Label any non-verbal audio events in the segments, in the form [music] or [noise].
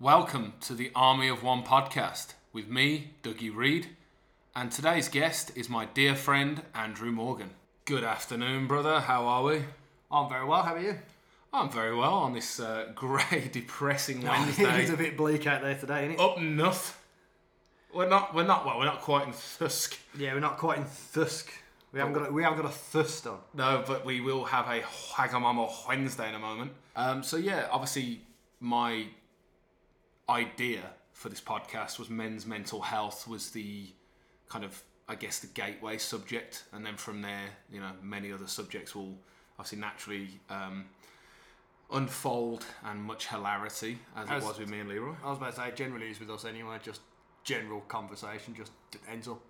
Welcome to the Army of One podcast with me, Dougie Reed, and today's guest is my dear friend Andrew Morgan. Good afternoon, brother. How are we? I'm very well. How are you? I'm very well on this uh, [laughs] grey, depressing [laughs] Wednesday. is a bit bleak out there today, isn't it? Up north. We're not. We're not. Well, we're not quite in Thusk. Yeah, we're not quite in Thusk. We haven't got a, we haven't got a on. No, but we will have a Wagamama Wednesday in a moment. Um, so yeah, obviously my idea for this podcast was men's mental health was the kind of I guess the gateway subject, and then from there, you know, many other subjects will obviously naturally um, unfold and much hilarity as, As- it was with me and Leroy. I was about to say, generally is with us anyway. Just general conversation just ends up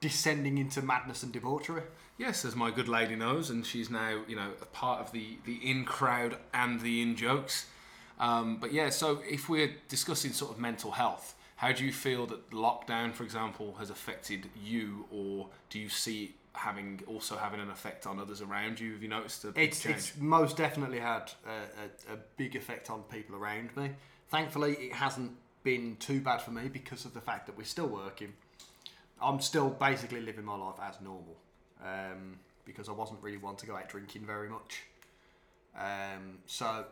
descending into madness and debauchery. Yes, as my good lady knows, and she's now, you know, a part of the, the in crowd and the in jokes. Um, but yeah, so if we're discussing sort of mental health, how do you feel that lockdown, for example, has affected you, or do you see it having also having an effect on others around you? Have you noticed a big It's change? it's most definitely had a, a, a big effect on people around me. Thankfully, it hasn't been too bad for me because of the fact that we're still working. I'm still basically living my life as normal um, because I wasn't really one to go out drinking very much. Um, so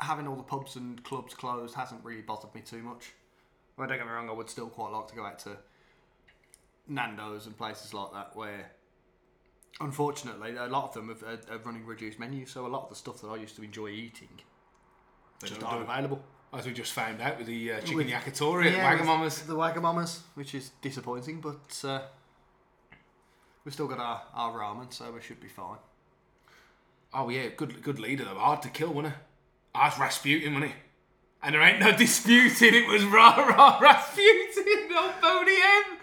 having all the pubs and clubs closed hasn't really bothered me too much. Well, don't get me wrong, I would still quite like to go out to Nando's and places like that where unfortunately, a lot of them have, are, are running reduced menus, so a lot of the stuff that I used to enjoy eating They just aren't available. As we just found out with the uh, chicken With- yakitori Yeah, at Wagamamas. The Wagamamas, which is disappointing, but uh, we've still got our, our ramen, so we should be fine. Oh yeah, good good leader though. Hard to kill, wasn't he? That's Rasputin, wasn't he? And there ain't no disputing it was rah rah Rasputin, no Boney M.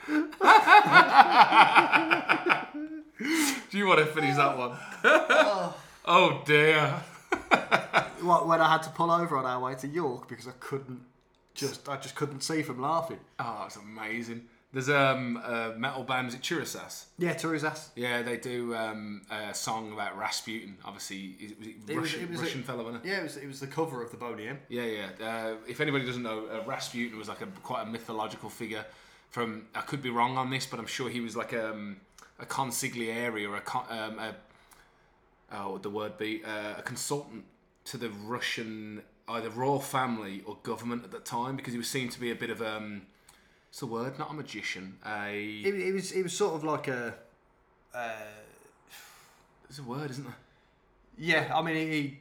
Do you want to finish that one? [laughs] oh dear. [laughs] What, when I had to pull over on our way to York because I couldn't just I just couldn't see from laughing. Oh, it's amazing. There's um a metal band, is it Churasas? Yeah, Turisas. Yeah, they do um, a song about Rasputin. Obviously, is was it It was- Russian, it was a- fellow, wasn't it? Yeah, it was, it was the cover of the Boney M. Yeah, yeah. Uh, if anybody doesn't know, uh, Rasputin was like a quite a mythological figure. From I could be wrong on this, but I'm sure he was like um, a consigliere or a, con, um, a oh, what would the word be uh, a consultant to the Russian either royal family or government at that time because he was seen to be a bit of um, what's the word? Not a magician. A It, it was it was sort of like a uh, there's a word, isn't there? yeah. I mean, he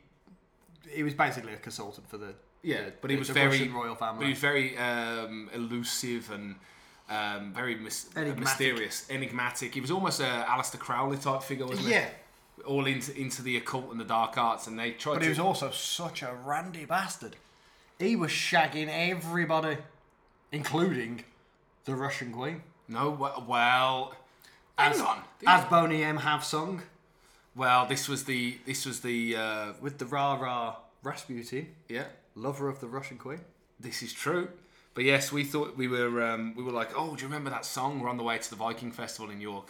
he was basically a consultant for the Yeah, but he the was the very Russian royal family. But he was very um, elusive and um, very mys- Enigmatic. mysterious, enigmatic. He was almost a Aleister Crowley type figure, wasn't he? Yeah. All into into the occult and the dark arts, and they tried but to. he was also such a randy bastard. He was shagging everybody, including the Russian queen. no, well, well hang As, on. as Boney M have sung well, this was the this was the uh, with the rah rah Rasputin, yeah. lover of the Russian queen. This is true. But yes, we thought we were um, we were like, oh, do you remember that song? We're on the way to the Viking Festival in York.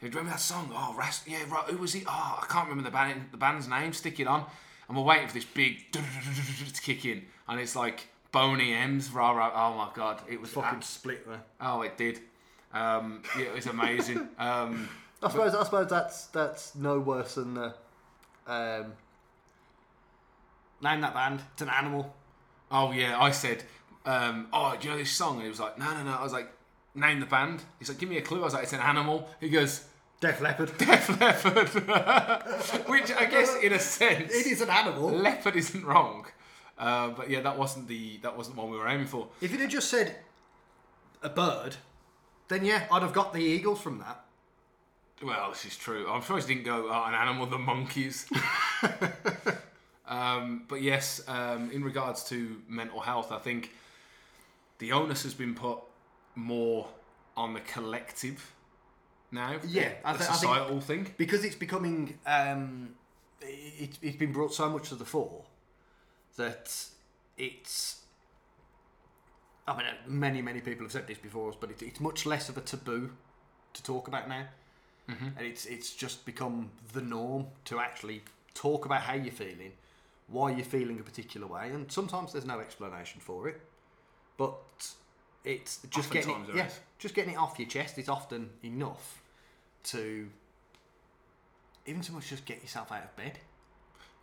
Do you remember that song? Oh, Ras- yeah, right. Who was he? Oh, I can't remember the band the band's name. Stick it on, and we're waiting for this big [laughs] to kick in, and it's like Boney M's rah rah. Oh my god, it was Fucking ab- split there. oh, it did. Um, yeah, it was amazing. [laughs] um, I suppose I suppose that's that's no worse than the um, name that band. It's an animal. oh yeah, I said, um, oh, do you know this song? And he was like, no, no, no. I was like, name the band. He's like, give me a clue. I was like, it's an animal. He goes. Def Leppard. [laughs] Def Leppard. [laughs] which I guess in a sense, It is an animal. leopard isn't wrong. Uh, but yeah, that wasn't the that wasn't the one we were aiming for. If it had just said a bird, then yeah, I'd have got the eagles from that. Well, this is true. I'm sure he didn't go oh, an animal, the monkeys. [laughs] um, but yes, um, in regards to mental health, I think the onus has been put more on the collective now. Yeah, I the thi- I think- societal thing. because it's becoming um, it, it's been brought so much to the fore that it's I mean many many people have said this before us but it, it's much less of a taboo to talk about now mm-hmm. and it's it's just become the norm to actually talk about how you're feeling why you're feeling a particular way, and sometimes there's no explanation for it. But it's just getting it, yeah, is. just getting it off your chest is often enough to even so much just get yourself out of bed.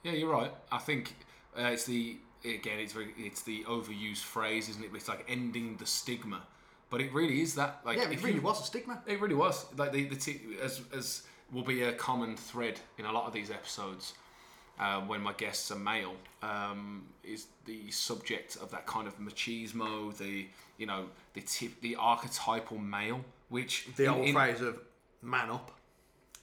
Yeah, you're right. I think uh, it's the again, it's very, it's the overused phrase, isn't it? It's like ending the stigma, but it really is that. Like, Yeah, it really you- was a stigma. It really was. Like the, the t- as as will be a common thread in a lot of these episodes. Uh, when my guests are male, um, is the subject of that kind of machismo, the you know the tip, the archetypal male, which The in- old in- phrase of "man up."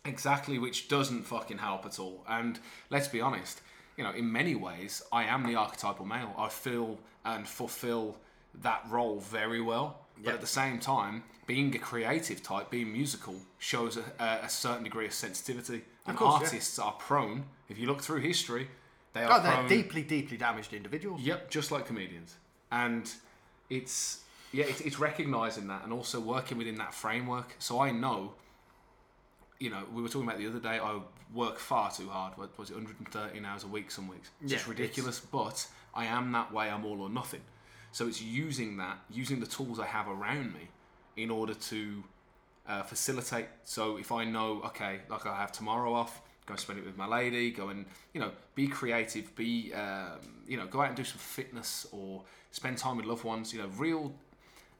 Exactly, which doesn't fucking help at all. And let's be honest, you know, in many ways, I am the archetypal male. I feel and fulfill that role very well. But Yeah. at the same time, being a creative type, being musical, shows a, a, certain degree of sensitivity. And course, yeah. artists are prone, if you look through history, they Oh, are they're prone. deeply, deeply damaged individuals. Yep, just like comedians. And it's yeah, it's, it's recognizing that and also working within that framework. So I know, you know, we were talking about the other day. I work far too hard. What was it, 113 hours a week? Some weeks, it's Yeah, just ridiculous. But I am that way. I'm all or nothing. So it's using that, using the tools I have around me, in order to uh, facilitate. So if I know, okay, like I have tomorrow off, go and spend it with my lady, go and you know be creative, be um, you know go out and do some fitness or spend time with loved ones. You know, real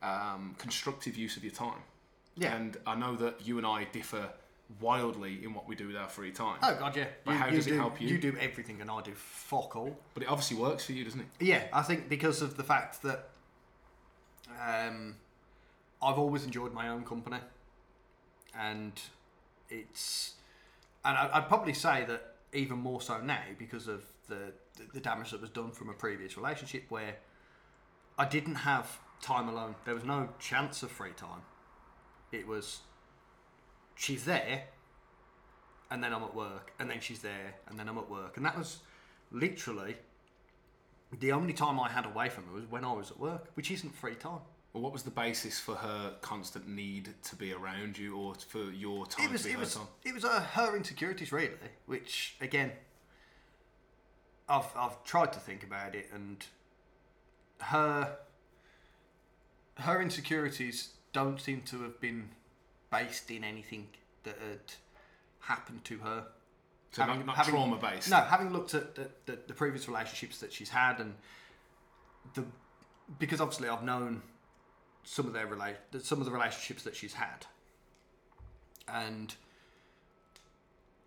um, constructive use of your time. Yeah. And I know that you and I differ wildly in what we do with our free time. Oh god, yeah. But how does it help you? You do everything, and I do fuck all. But it obviously works for you, doesn't it? Yeah, I think because of the fact that um, I've always enjoyed my own company, and it's, and I, I'd probably say that even more so now because of the the damage that was done from a previous relationship where I didn't have time alone. There was no chance of free time. It was she's there, and then I'm at work, and then she's there, and then I'm at work, and that was literally the only time I had away from her was when I was at work, which isn't free time. Well, what was the basis for her constant need to be around you, or for your time It was to be it her was time? it was uh, her insecurities really, which again, I've I've tried to think about it, and her her insecurities don't seem to have been based in anything that had happened to her. So not, not having- trauma based. No, having looked at the, the, the previous relationships that she's had, and the because obviously I've known some of their rela- some of the relationships that she's had, and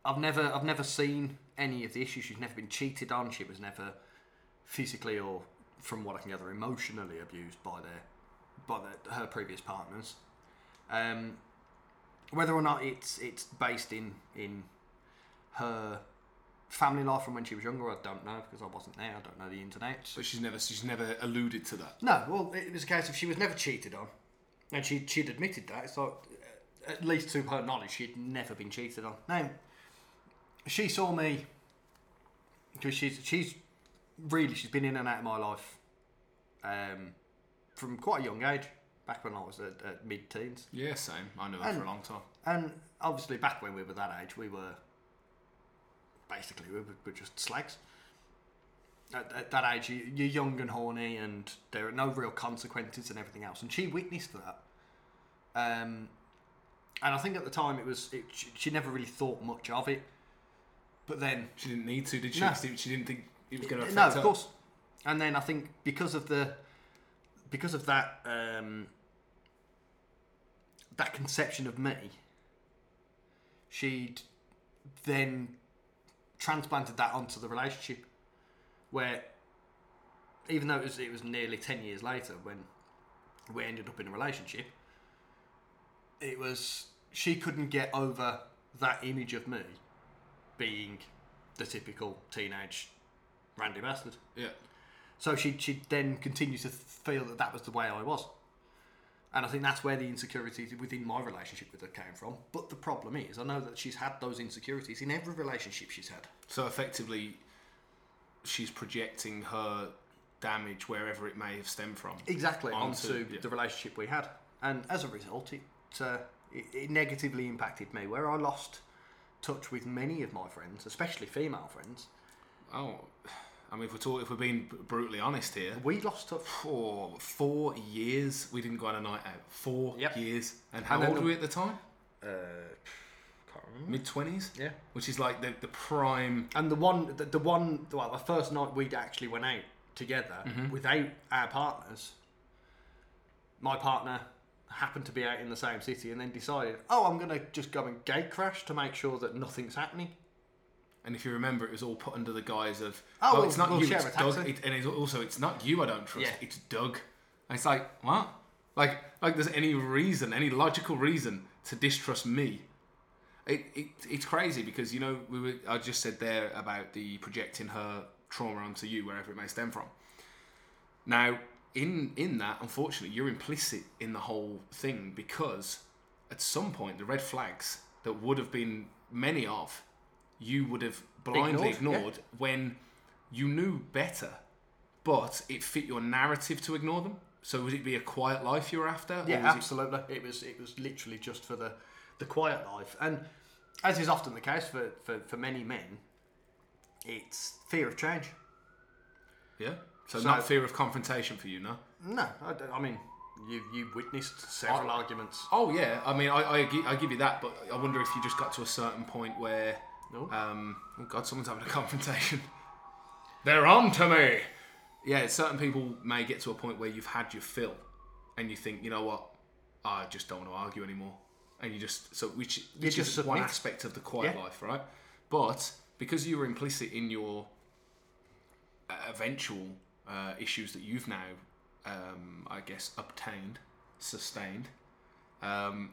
I've never I've never seen any of the issues. She's never been cheated on. She was never physically or, from what I can gather, emotionally abused by their by their, her previous partners. Um, whether or not it's it's based in in her family life from when she was younger, I don't know because I wasn't there. I don't know the internet. But she's never she's never alluded to that. No, well, it was a case of she was never cheated on, and she she'd admitted that. So, uh, at least to her knowledge, she'd never been cheated on. Now, she saw me because she's she's really she's been in and out of my life um, from quite a young age. Back when I was at, at mid-teens, Yeah, same. I knew her And- for a long time. and obviously back when we were that age, we were basically we were, we were just slags. At, at that age, you, you're young and horny, and there are no real consequences and everything else. And she witnessed that. Um, and I think at the time it was it, she, she never really thought much of it. But then She didn't need to, did she? No. She didn't think it was going to affect no, her. of course. And then I think because of the because of that um, that conception of me, she'd then transplanted that onto the relationship, where even though it was it was nearly ten years later when we ended up in a relationship, it was she couldn't get over that image of me being the typical teenage randy bastard. Yeah. So she she then continued to feel that that was the way I was, and I think that's where the insecurities within my relationship with her came from. But the problem is, I know that she's had those insecurities in every relationship she's had. So effectively, she's projecting her damage wherever it may have stemmed from. Exactly Onto- onto yeah. the relationship we had, and as a result, it, uh, it it negatively impacted me. Where I lost touch with many of my friends, especially female friends. Oh, I mean, if we're talking, if we're being brutally honest here, We lost for four years we didn't go on a night out. Four Yep. years. And how And old were we at the time? Uh. Mid twenties. Yeah. Which is like the, the prime. And the one, the, the one, well, the first night we'd actually went out together Mm-hmm. without our partners. My partner happened to be out in the same city and then decided, oh, I'm going to just go and gate crash to make sure that nothing's happening. And if you remember, it was all put under the guise of Oh, well, we'll- it's not we'll you, share it's a. Doug. It, and it's also it's not you. I don't trust. Yeah. It's Doug. And it's like what? Like like there's any reason, any logical reason to distrust me? It, it it's crazy because you know we were. I just said there about the projecting her trauma onto you wherever it may stem from. Now in in that, unfortunately, you're implicit in the whole thing because at some point the red flags that would have been many of you would have blindly Ignored, yeah. when you knew better, but it fit your narrative to ignore them. So would it be a quiet life you were after? Yeah, was it- absolutely. It was it was literally just for the the quiet life, and as is often the case for for, for many men, it's fear of change. yeah. So, So- not fear of confrontation for you, no. No, I, I mean, you you witnessed several arguments. Oh yeah, I mean, I, I, I give you that, but I wonder if you just got to a certain point where, No. um, oh god, someone's having a [laughs] confrontation. They're on to me. Yeah, certain people may get to a point where you've had your fill, and you think, you know what, I just don't want to argue anymore, and you just so which which just is one aspect of the quiet Yeah. life, right? But because you were implicit in your uh, eventual uh, issues that you've now, um, I guess, obtained, sustained. Um,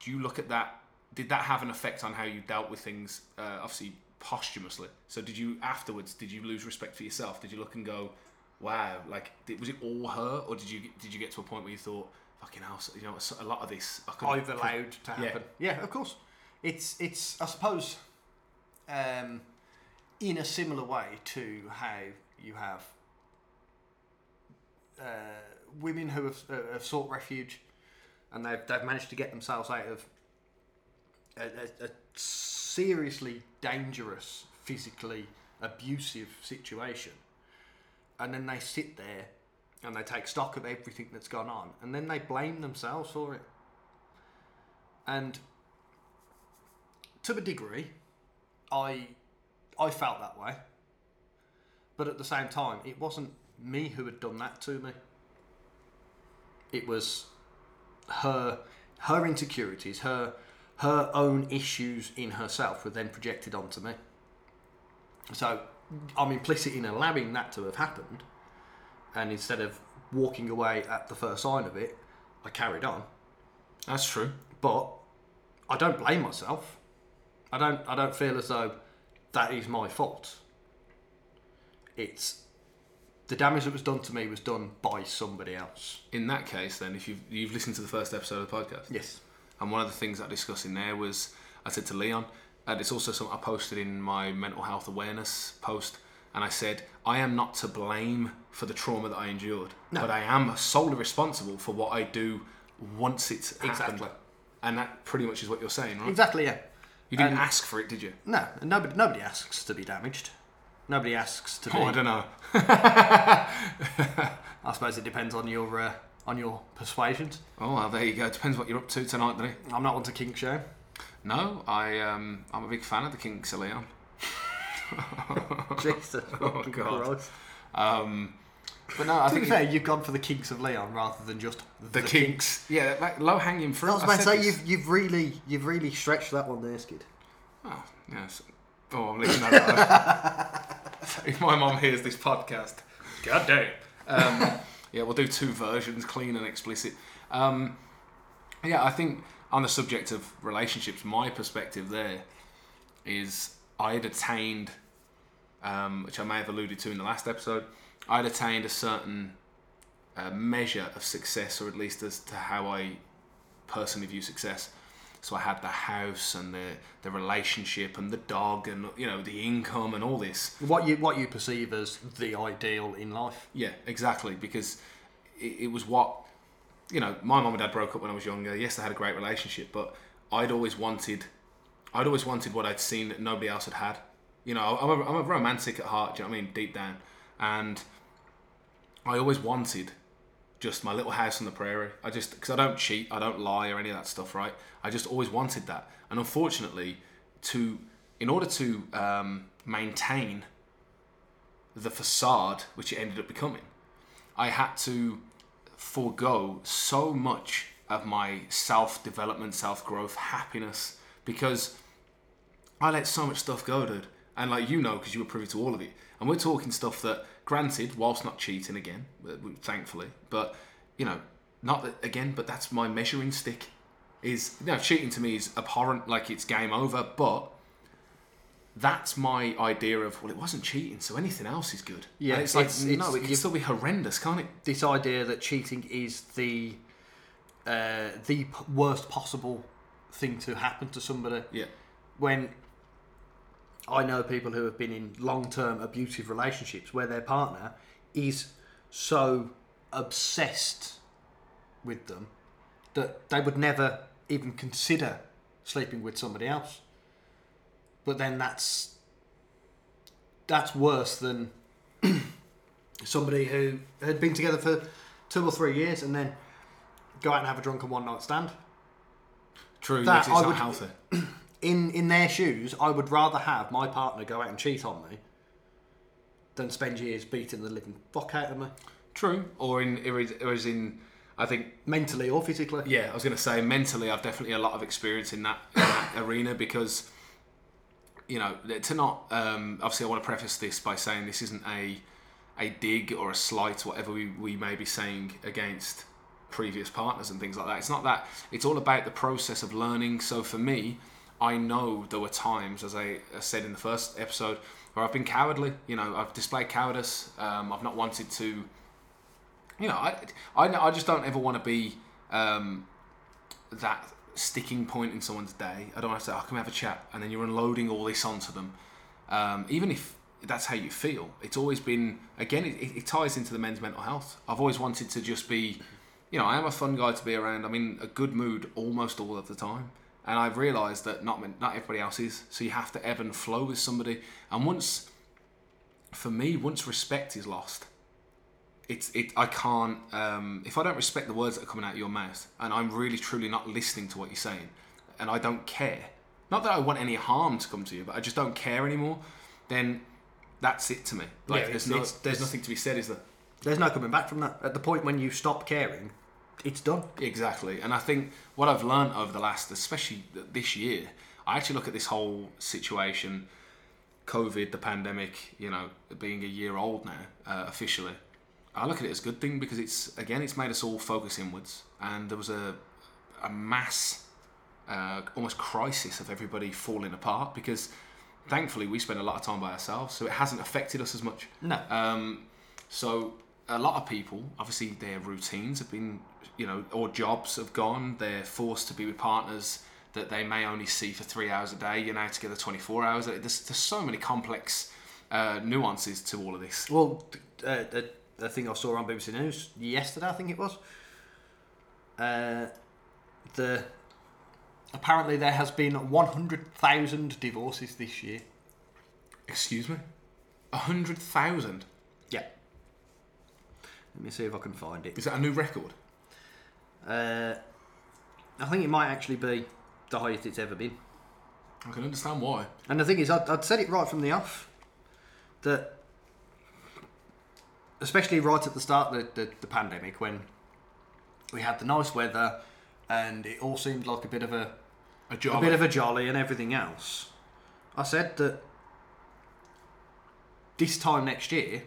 do you look at that? Did that have an effect on how you dealt with things? Uh, obviously, posthumously. So, did you afterwards? Did you lose respect for yourself? Did you look and go, "Wow"? Like, did, was it all her, or did you did you get to a point where you thought, "Fucking hell"? You know, a lot of this I could I've allowed to Yeah. happen. Yeah. of course. It's it's I suppose um, in a similar way to how you have uh, women who have, uh, have sought refuge and they've they've managed to get themselves out of a, a, a seriously dangerous, physically abusive situation, and then they sit there and they take stock of everything that's gone on, and then they blame themselves for it. And to a degree, I I felt that way. But at the same time, it wasn't me who had done that to me. It was her her insecurities, her her own issues in herself were then projected onto me. So I'm implicit in allowing that to have happened, and instead of walking away at the first sign of it, I carried on. That's true. But I don't blame myself. I don't. I don't feel as though that is my fault. It's the damage that was done to me was done by somebody else. In that case, then, if you've you've listened to the first episode of the podcast, Yes. And one of the things I discussed in there was I said to Leon, and it's also something I posted in my mental health awareness post, and I said, I am not to blame for the trauma that I endured, No. but I am solely responsible for what I do once it's happened. Exactly. And that pretty much is what you're saying, right? Exactly. Yeah. You didn't And- ask for it, did you? No. Nobody. Nobody asks to be damaged. Nobody asks to be. Oh, I don't know. [laughs] I suppose it depends on your uh, on your persuasions. Oh, well, there you go. Depends what you're up to tonight, doesn't it? I'm not one to kink shame. No, I um, I'm a big fan of the Kinks of Leon. Jesus. [laughs] Oh, God. Um, but no, I To be think fair, you've gone for the kinks of Leon rather than just the, Kinks. Yeah, like low hanging fruit. I was about to say you've you've really you've really stretched that one there, Skid. Oh, yes. Oh, I'm leaving that [laughs] [laughs] if my mom hears this podcast, god damn. Um, yeah, we'll do two versions, clean and explicit. Um, yeah, I think on the subject of relationships, my perspective there is I had attained, um, which I may have alluded to in the last episode, I had attained a certain uh, measure of success, or at least as to how I personally view success. So I had the house and the the relationship and the dog and you know the income and all this. What you what you perceive as the ideal in life. Yeah, exactly. Because it, it was what you know. My mum and dad broke up when I was younger. Yes, they had a great relationship, but I'd always wanted, I'd always wanted what I'd seen that nobody else had had. You know, I'm a, I'm a romantic at heart. Do you know what I mean? Deep down, and I always wanted just my little house on the prairie. I just because I don't cheat, I don't lie or any of that stuff, right? I just always wanted that, and unfortunately, to in order to um, maintain the facade which it ended up becoming, I had to forego so much of my self development, self growth, happiness because I let so much stuff go, dude. And like you know, because you were privy to all of it, and we're talking stuff that, granted, whilst not cheating again, thankfully, but you know, not that again, but that's my measuring stick. Is you know, cheating to me is abhorrent, like it's game over, but that's my idea of well, it wasn't cheating, so anything else is good. Yeah, and it's like it's- no, it's- it can still be horrendous, can't it? This idea that cheating is the uh, the p- worst possible thing to happen to somebody Yeah, when I know people who have been in long term abusive relationships where their partner is so obsessed with them that they would never even consider sleeping with somebody else. But then that's that's worse than [clears throat] somebody who had been together for two or three years and then go out and have a drunken one night stand. true. That It's, it's I not would- healthy. [clears throat] in in their shoes, I would rather have my partner go out and cheat on me than spend years beating the living fuck out of me, True, or in or is in. I think mentally or physically. yeah, I was going to say mentally, I've definitely a lot of experience in that, in that [coughs] arena because you know to not. Um, obviously, I want to preface this by saying this isn't a a dig or a slight, whatever we, we may be saying against previous partners and things like that. It's not that. It's all about the process of learning. So for me, I know there were times, as I said in the first episode, where I've been cowardly. You know, I've displayed cowardice. Um, I've not wanted to. You know, I, I, I just don't ever want to be um, that sticking point in someone's day. I don't want to say, "Oh, come have a chat," and then you're unloading all this onto them. Um, even if that's how you feel, it's always been. Again, it, it ties into the men's mental health. I've always wanted to just be, you know, I am a fun guy to be around. I'm in a good mood almost all of the time, and I've realised that not not everybody else is. So you have to ebb and flow with somebody, and once, for me, once respect is lost, it's it I can't um, if I don't respect the words that are coming out of your mouth and I'm really truly not listening to what you're saying and I don't care not that I want any harm to come to you but I just don't care anymore then that's it to me like Yeah, there's no there's- nothing to be said is there There's no coming back from that. At the point when you stop caring, it's done. Exactly, and I think what I've learned over the last, especially this year, I actually look at this whole situation, COVID, the pandemic, you know, being a year old now uh, officially. I look at it as a good thing because it's again, it's made us all focus inwards, and there was a a mass, uh, almost crisis of everybody falling apart because. Thankfully, we spend a lot of time by ourselves, so it hasn't affected us as much. No. Um, so a lot of people, obviously, their routines have been, you know, or jobs have gone. They're forced to be with partners that they may only see for three hours a day. You're now together 24 hours. There's, there's so many complex uh, nuances to all of this. Well, uh, the, the thing I saw on BBC News yesterday, I think it was. Uh, the apparently there has been 100,000 divorces this year. Excuse me, a hundred thousand. Yeah. Let me see if I can find it. Is that a new record? Uh, I think it might actually be the highest it's ever been. I can understand why. And the thing is, I'd, I'd said it right from the off that, especially right at the start of the, the, the pandemic when we had the nice weather and it all seemed like a bit of a, A a bit of a jolly and everything else. I said that this time next year,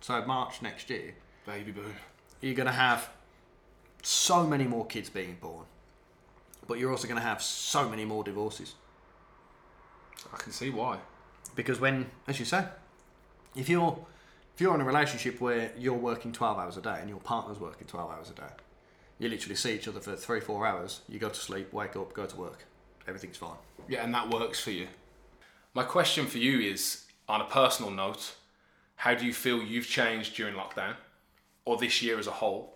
so March next year, baby boom. you're going to have so many more kids being born, but you're also going to have so many more divorces. I can see why. Because when, as you say, if you're if you're in a relationship where you're working 12 hours a day and your partner's working 12 hours a day, you literally see each other for three, four hours. You go to sleep, wake up, go to work. Everything's fine. Yeah, and that works for you. My question for you is on a personal note, how do you feel you've changed during lockdown or this year as a whole?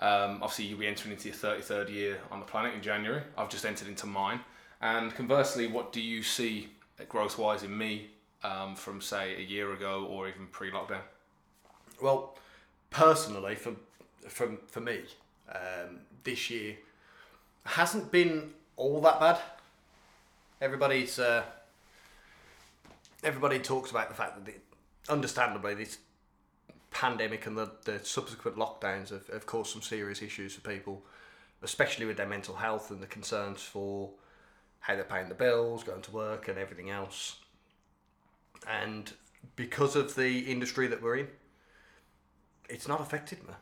Um, obviously, you'll be entering into your 33rd year on the planet in January. I've just entered into mine. And conversely, what do you see growth wise in me um, from say a year ago or even pre-lockdown? Well, personally, for from for me, um, this year hasn't been all that bad. Everybody's uh, everybody talks about the fact that, understandably, this pandemic and the, the subsequent lockdowns have, have caused some serious issues for people, especially with their mental health and the concerns for how they're paying the bills, going to work, and everything else. And because of the industry that we're in, it's not affected me.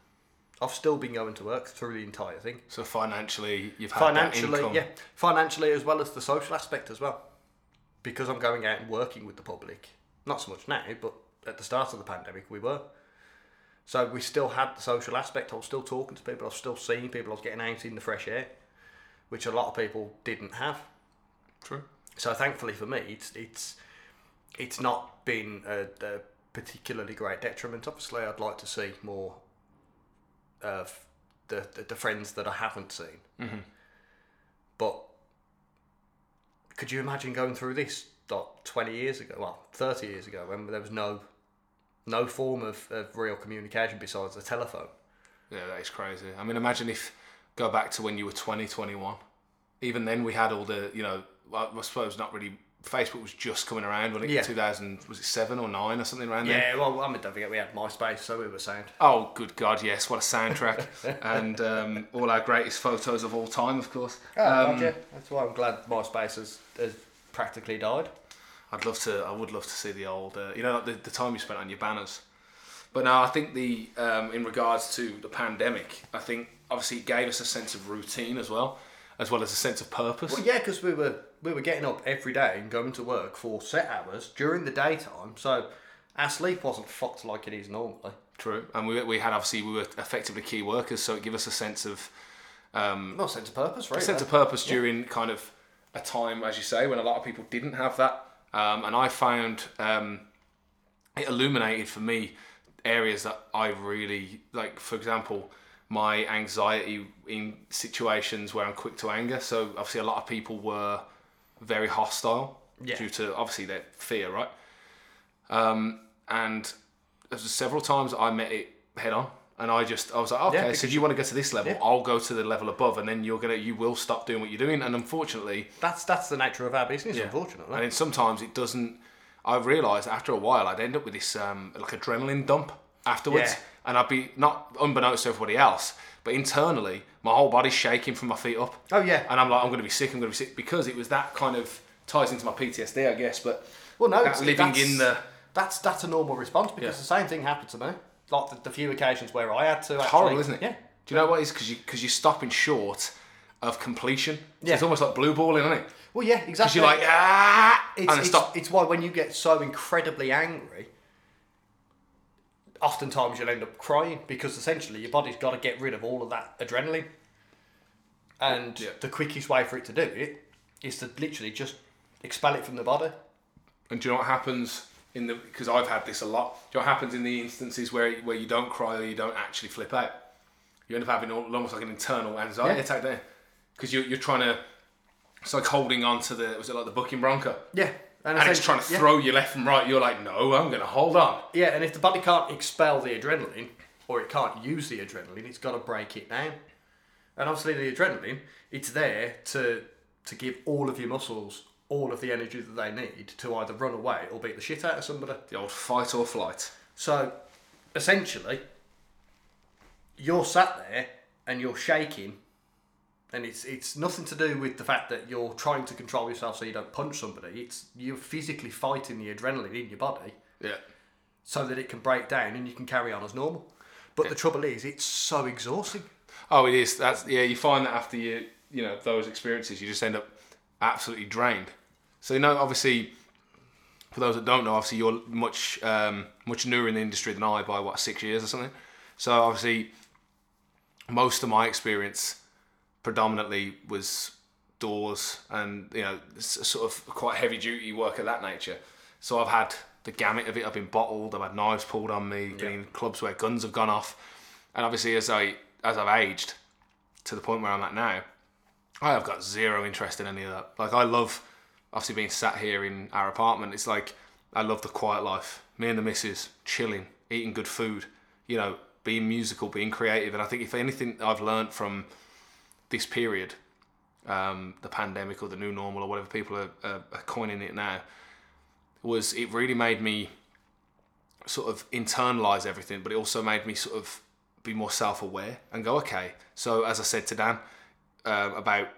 I've still been going to work through the entire thing. So financially, you've had Financially, yeah, financially as well as the social aspect as well, because I'm going out and working with the public. Not so much now, but at the start of the pandemic, we were. So we still had the social aspect. I was still talking to people. I was still seeing people. I was getting out in the fresh air, which a lot of people didn't have. True. So thankfully for me, it's it's it's not been a, a particularly great detriment. Obviously, I'd like to see more of the the, the friends that I haven't seen. Mm-hmm. But could you imagine going through this like twenty years ago? Well, thirty years ago, when there was no no form of, of real communication besides the telephone. Yeah, that is crazy. I mean, imagine if go back to when you were 20, 21. Even then, we had all the you know. I suppose not really. Facebook was just coming around when it Yeah. 2000 was it seven or nine or something around there. Yeah, well, I mean, don't forget we had MySpace, so we were sound. Oh, good God, yes! What a soundtrack, [laughs] and um, all our greatest photos of all time, of course. Oh, Um, That's why I'm glad MySpace has, has practically died. I'd love to. I would love to see the old, uh, you know, the, the time you spent on your banners. But now I think the um, in regards to the pandemic, I think obviously it gave us a sense of routine as well, as well as a sense of purpose. Well, yeah, because we were we were getting up every day and going to work for set hours during the daytime, so our sleep wasn't fucked like it is normally. True, and we, we had obviously we were effectively key workers, so it gave us a sense of um, No sense of purpose, a right? sense of purpose during kind of a time, as you say, when a lot of people didn't have that. Um, and I found um, it illuminated for me areas that I really like. For example, my anxiety in situations where I'm quick to anger. So obviously, a lot of people were very hostile Yeah. due to obviously their fear, right? Um, and several times I met it head on. And I just, I was like, okay, so you want to go to this level, Yeah. I'll go to the level above, and then you're gonna, you will stop doing what you're doing. And unfortunately, That's that's the nature of our business, yeah. unfortunately. And then sometimes it doesn't. I realised after a while I'd end up with this um, like adrenaline dump afterwards, Yeah. and I'd be not unbeknownst to everybody else, but internally my whole body's shaking from my feet up, oh yeah. and I'm like I'm going to be sick. I'm going to be sick because it was that kind of ties into my PTSD, I guess. But Well, no, that living that's, in the that's that's a normal response because Yeah. the same thing happened to me. Like the, the few occasions where I had to. Actually, horrible, isn't it? Yeah. Do you know what it is? Because you because you're stopping short of completion. So Yeah. It's almost like blue balling, isn't it? Well, yeah, exactly. you're like ah, it's, and it's, stop. it's why when you get so incredibly angry, oftentimes you'll end up crying because essentially your body's got to get rid of all of that adrenaline. And Yeah. the quickest way for it to do it is to literally just expel it from the body. And do you know what happens in the? Because I've had this a lot. Do you know what happens in the instances where where you don't cry or you don't actually flip out? You end up having al- almost like an internal anxiety Yeah. attack there, because you're you're trying to. It's like holding on to the was it like the booking bronco, Yeah. and it's essentially- trying to yeah. throw you left and right. You're like, no, I'm gonna hold on. Yeah, and if the body can't expel the adrenaline, or it can't use the adrenaline, it's got to break it down. And obviously, the adrenaline, it's there to to give all of your muscles all of the energy that they need to either run away or beat the shit out of somebody. The old fight or flight. So, essentially, you're sat there and you're shaking, and it's it's nothing to do with the fact that you're trying to control yourself so you don't punch somebody. It's you're physically fighting the adrenaline in your body Yeah. so that it can break down and you can carry on as normal. But the trouble is, it's so exhausting. Oh, it is. That's yeah. You find that after you you know those experiences, you just end up absolutely drained. So you know, obviously, for those that don't know, obviously you're much um, much newer in the industry than I by what six years or something. So obviously, most of my experience predominantly was doors and you know sort of quite heavy duty work of that nature. So I've had the gamut of it. I've been bottled. I've had knives pulled on me. Been in clubs where guns have gone off. And obviously, as I as I've aged to the point where I'm at now, I have got zero interest in any of that. Like I love obviously being sat here in our apartment. It's like I love the quiet life. Me and the missus chilling, eating good food, you know, being musical, being creative. And I think if anything I've learned from this period, um, the pandemic or the new normal or whatever people are, are, are coining it now, was it really made me sort of internalize everything, but it also made me sort of be more self-aware and go, okay. So as I said to Dan uh, about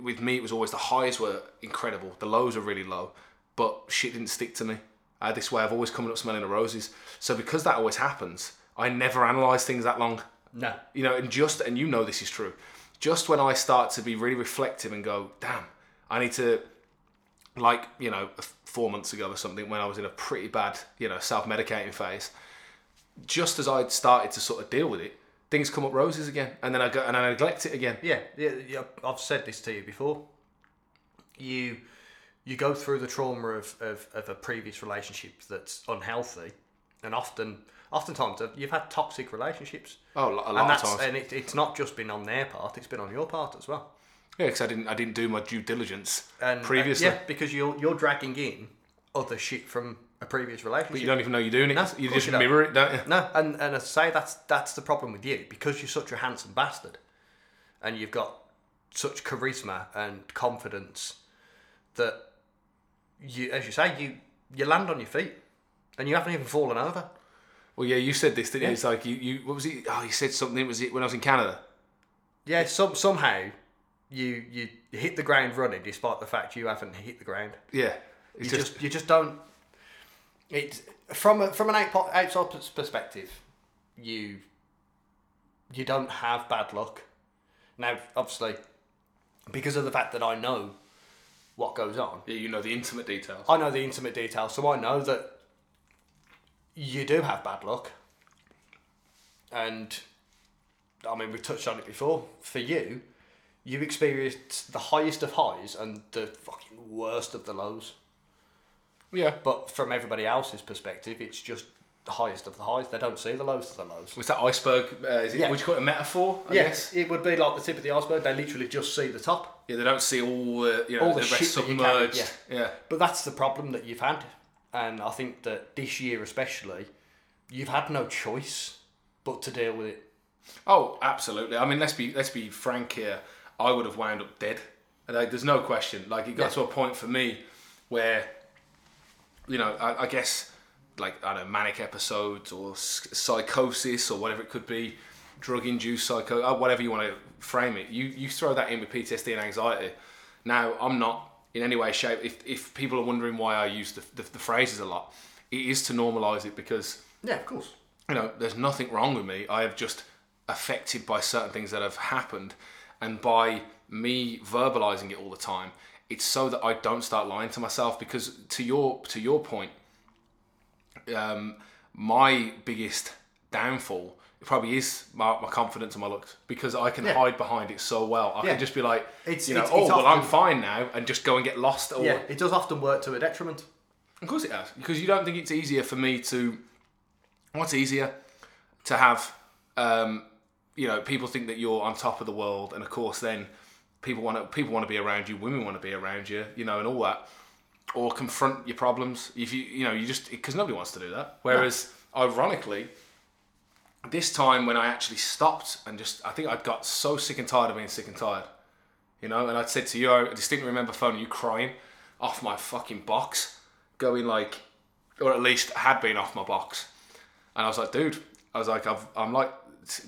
with me, it was always the highs were incredible, the lows were really low, but shit didn't stick to me. I had this way of always coming up smelling the roses. So because that always happens, I never analyze things that long. No. You know, and just and you know this is true. Just when I start to be really reflective and go, damn, I need to like you know four months ago or something when I was in a pretty bad you know self medicating phase. Just as I'd started to sort of deal with it, things come up roses again, and then I go and I neglect it again. Yeah, yeah, yeah. I've said this to you before. You you go through the trauma of, of, of a previous relationship that's unhealthy, and often oftentimes you've had toxic relationships. Oh, a lot and of times. and it, it's not just been on their part; it's been on your part as well. Yeah, because I didn't I didn't do my due diligence And uh, previously. yeah, because you're you're dragging in other shit from a previous relationship. But you don't even know you're doing it. No, you just you mirror it, don't you? No, and and as I say, that's that's the problem with you because you're such a handsome bastard, and you've got such charisma and confidence that you, as you say, you you land on your feet, and you haven't even fallen over. Well, yeah, you said this, didn't Yeah. you? It's like you, you what was it? Oh, you said something. Was it when I was in Canada? Yeah, some somehow you you hit the ground running despite the fact you haven't hit the ground. Yeah, You just, just, you just don't. It from a, from an out- outside perspective, you you don't have bad luck. Now, obviously, because of the fact that I know what goes on, yeah, you know the intimate details. I know the intimate details, so I know that you do have bad luck. And I mean, we've touched on it before. For you, you experienced the highest of highs and the fucking worst of the lows. Yeah, But from everybody else's perspective, it's just the highest of the highs. They don't see the lowest of the lows. was that iceberg? Uh, is it? Yeah. Would you call it a metaphor? I Yes, guess. it would be like the tip of the iceberg. They literally just see the top. Yeah, they don't see all the you know All the, the rest shit that you submerged. carry, yeah. But that's the problem that you've had. And I think that this year, especially, you've had no choice but to deal with it. Oh, absolutely. I mean, let's be let's be frank here. I would have wound up dead. Like, there's no question. Like, it got Yeah. to a point for me where, you know, I, I guess, like, I don't know, manic episodes or psychosis or whatever it could be, drug-induced psycho, uh, whatever you want to frame it. You you throw that in with PTSD and anxiety. Now, I'm not in any way, shape. If if people are wondering why I use the, the, the phrases a lot, it is to normalise it because Yeah, of course. you know, there's nothing wrong with me. I have just affected by certain things that have happened, and by me verbalizing it all the time, it's so that I don't start lying to myself. Because to your to your point, um, my biggest downfall probably is my, my confidence and my looks because I can Yeah. hide behind it so well. I Yeah. can just be like, It's- you know, it's- oh it's well, I'm fine now, and just go and get lost. Or Yeah, it does often work to a detriment. of course it does, Because you don't think it's easier for me to. What's easier? To have, um, you know, people think that you're on top of the world, and of course, then people want to people want to be around you, women want to be around you, you know, and all that, or confront your problems. If you, you know, you just because nobody wants to do that. Whereas, ironically, this time when I actually stopped and just, I think I got so sick and tired of being sick and tired, you know, and I said to you, I distinctly remember phoning you crying off my fucking box, going like, or at least had been off my box, and I was like, dude, I was like, I've, I'm like,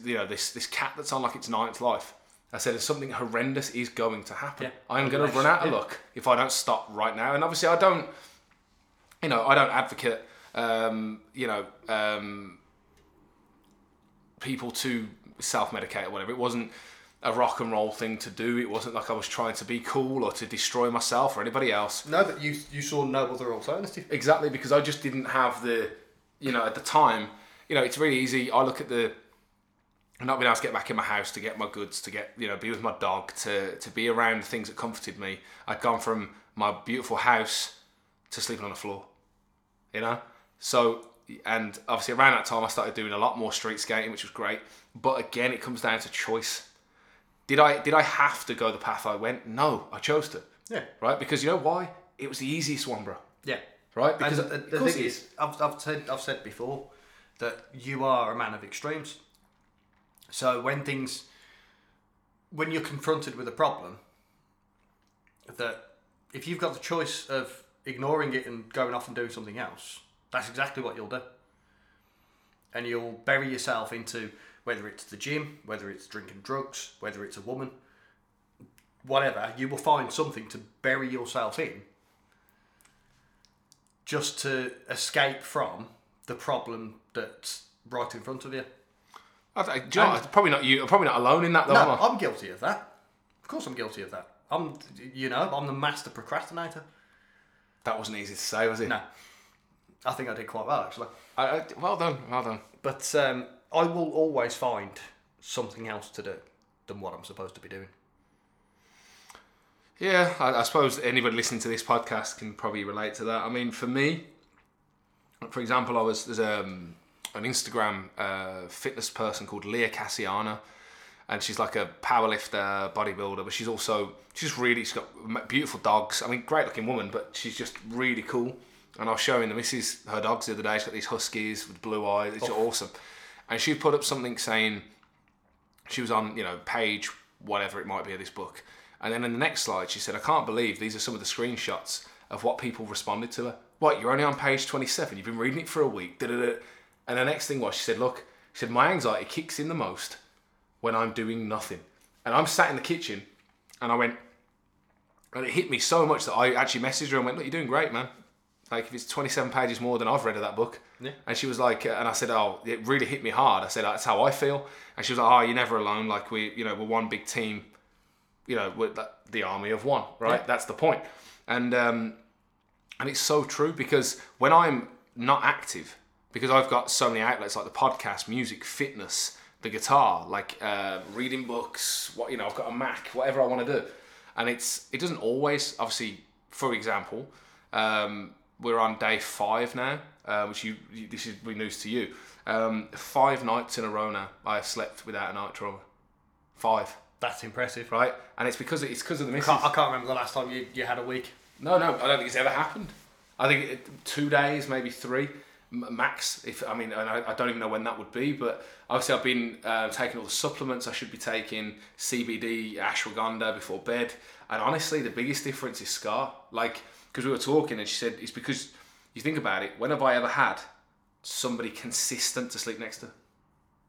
you know, this this cat that's on like its ninth life. I said, if something horrendous is going to happen. Yeah. I'm going to run out of Yeah. luck if I don't stop right now. And obviously, I don't, you know, I don't advocate, um, you know, um, people to self-medicate or whatever. It wasn't a rock and roll thing to do. It wasn't like I was trying to be cool or to destroy myself or anybody else. No, but you you saw no other alternative. Exactly because I just didn't have the, you know, at the time, you know, it's really easy. I look at the, not being able to get back in my house to get my goods, to get, you know, be with my dog, to to be around things that comforted me. I'd gone from my beautiful house to sleeping on the floor, you know. So and obviously around that time I started doing a lot more street skating, which was great. But again, it comes down to choice. Did I did I have to go the path I went? No, I chose to. Yeah. Right? Because you know why? It was the easiest one, bro. Yeah. right? Because Because the, the thing is I've, I've said I've said before that you are a man of extremes. So when things, when you're confronted with a problem, that if you've got the choice of ignoring it and going off and doing something else, that's exactly what you'll do. And you'll bury yourself into whether it's the gym, whether it's drinking drugs, whether it's a woman, whatever. You will find something to bury yourself in just to escape from the problem that's right in front of you. I do you know what? probably not you. I'm probably not alone in that though. No, I? I'm guilty of that. Of course, I'm guilty of that. I'm, you know, I'm the master procrastinator. That wasn't easy to say, was it? No, I think I did quite well actually. I, I, well done, well done. But um, I will always find something else to do than what I'm supposed to be doing. Yeah, I, I suppose anybody listening to this podcast can probably relate to that. I mean, for me, for example, I was there's um, an Instagram uh, fitness person called Leah Cassiana, and she's like a powerlifter, bodybuilder, but she's also she's really she's got beautiful dogs. I mean, great looking woman, but she's just really cool. And I was showing the missus her dogs the other day. She's got these huskies with blue eyes. It's awesome. And she put up something saying she was on, you know, page whatever it might be of this book. And then in the next slide, she said, I can't believe these are some of the screenshots of what people responded to her. What, you're only on page 27, you've been reading it for a week, da-da-da. And the next thing was, she said, look, she said, my anxiety kicks in the most when I'm doing nothing. And I'm sat in the kitchen and I went, and it hit me so much that I actually messaged her and went, look, you're doing great, man. Like if it's 27 pages more than I've read of that book. Yeah. And she was like, and I said, oh, it really hit me hard. I said, that's how I feel. And she was like, oh, you're never alone. Like we, you know, we're one big team. You know, we're the- the army of one, right? Yeah. That's the point. And um, and it's so true because when I'm not active, because I've got so many outlets like the podcast, music, fitness, the guitar, like uh, reading books, what you know, I've got a Mac, whatever I want to do, and it's it doesn't always. Obviously, for example, um, we're on day five now, uh, which you, you this is be news to you. Um, five nights in a row now, I have slept without a night trauma. Five, That's impressive. right? And it's because it's because of the missus. Can't, I can't remember the last time you, you had a week. No, no, I don't think it's ever happened. I think it, two days, maybe three max. If I mean, and I, I don't even know when that would be, but obviously I've been uh, taking all the supplements I should be taking, CBD, ashwagandha before bed, and honestly, the biggest difference is Scar. Like, because we were talking, and she said it's because you think about it. When have I ever had somebody consistent to sleep next to?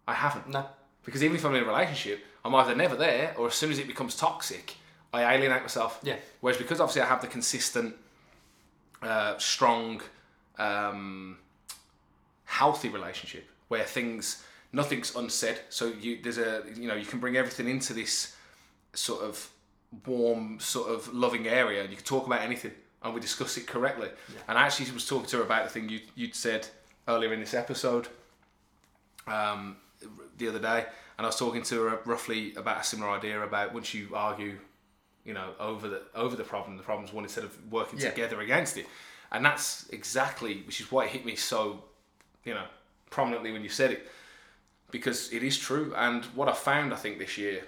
I haven't. No. Because even if I'm in a relationship, I'm either never there, or as soon as it becomes toxic, I alienate myself. Yeah. Whereas because obviously I have the consistent, uh, strong, um, healthy relationship where things, nothing's unsaid. So you there's a you know you can bring everything into this sort of warm, sort of loving area, and you can talk about anything, and we discuss it correctly. And I actually was talking to her about the thing you you'd said earlier in this episode um, the other day, and I was talking to her roughly about a similar idea about once you argue, you know, over the over the problem, the problem's one instead of working Yeah. together against it, and that's exactly which is why it hit me so, you know, prominently when you said it, because it is true. And what I found, I think, this year,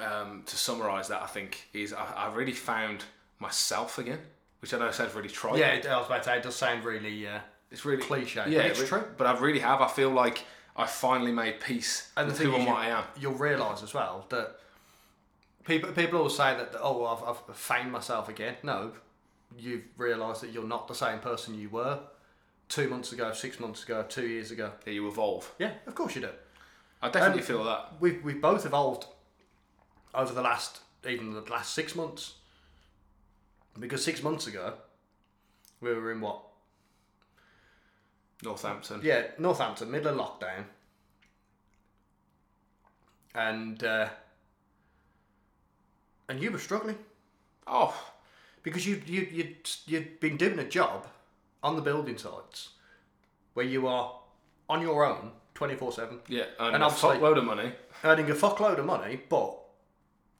um, to summarise that, I think is I, I really found myself again, which I know sounds really trite. Yeah, it, I was about to say, it does sound really uh, It's really cliche, Yeah, but it's true. But I really have. I feel like I finally made peace And the with thing who and what I am. you'll realise as well that people people always say that oh I've, I've found myself again. No, you've realised that you're not the same person you were two months ago, six months ago, two years ago. Yeah, you evolve. Yeah, of course you do. I definitely Um, feel that. We've we've both evolved over the last even the last six months. Because six months ago, we were in what? Northampton. Yeah, Northampton, middle of lockdown, and uh, and you were struggling Oh, because you you you you'd been doing a job on the building sites where you are on your own twenty four seven, yeah. And, And a fuckload of money. earning a fuckload of money, but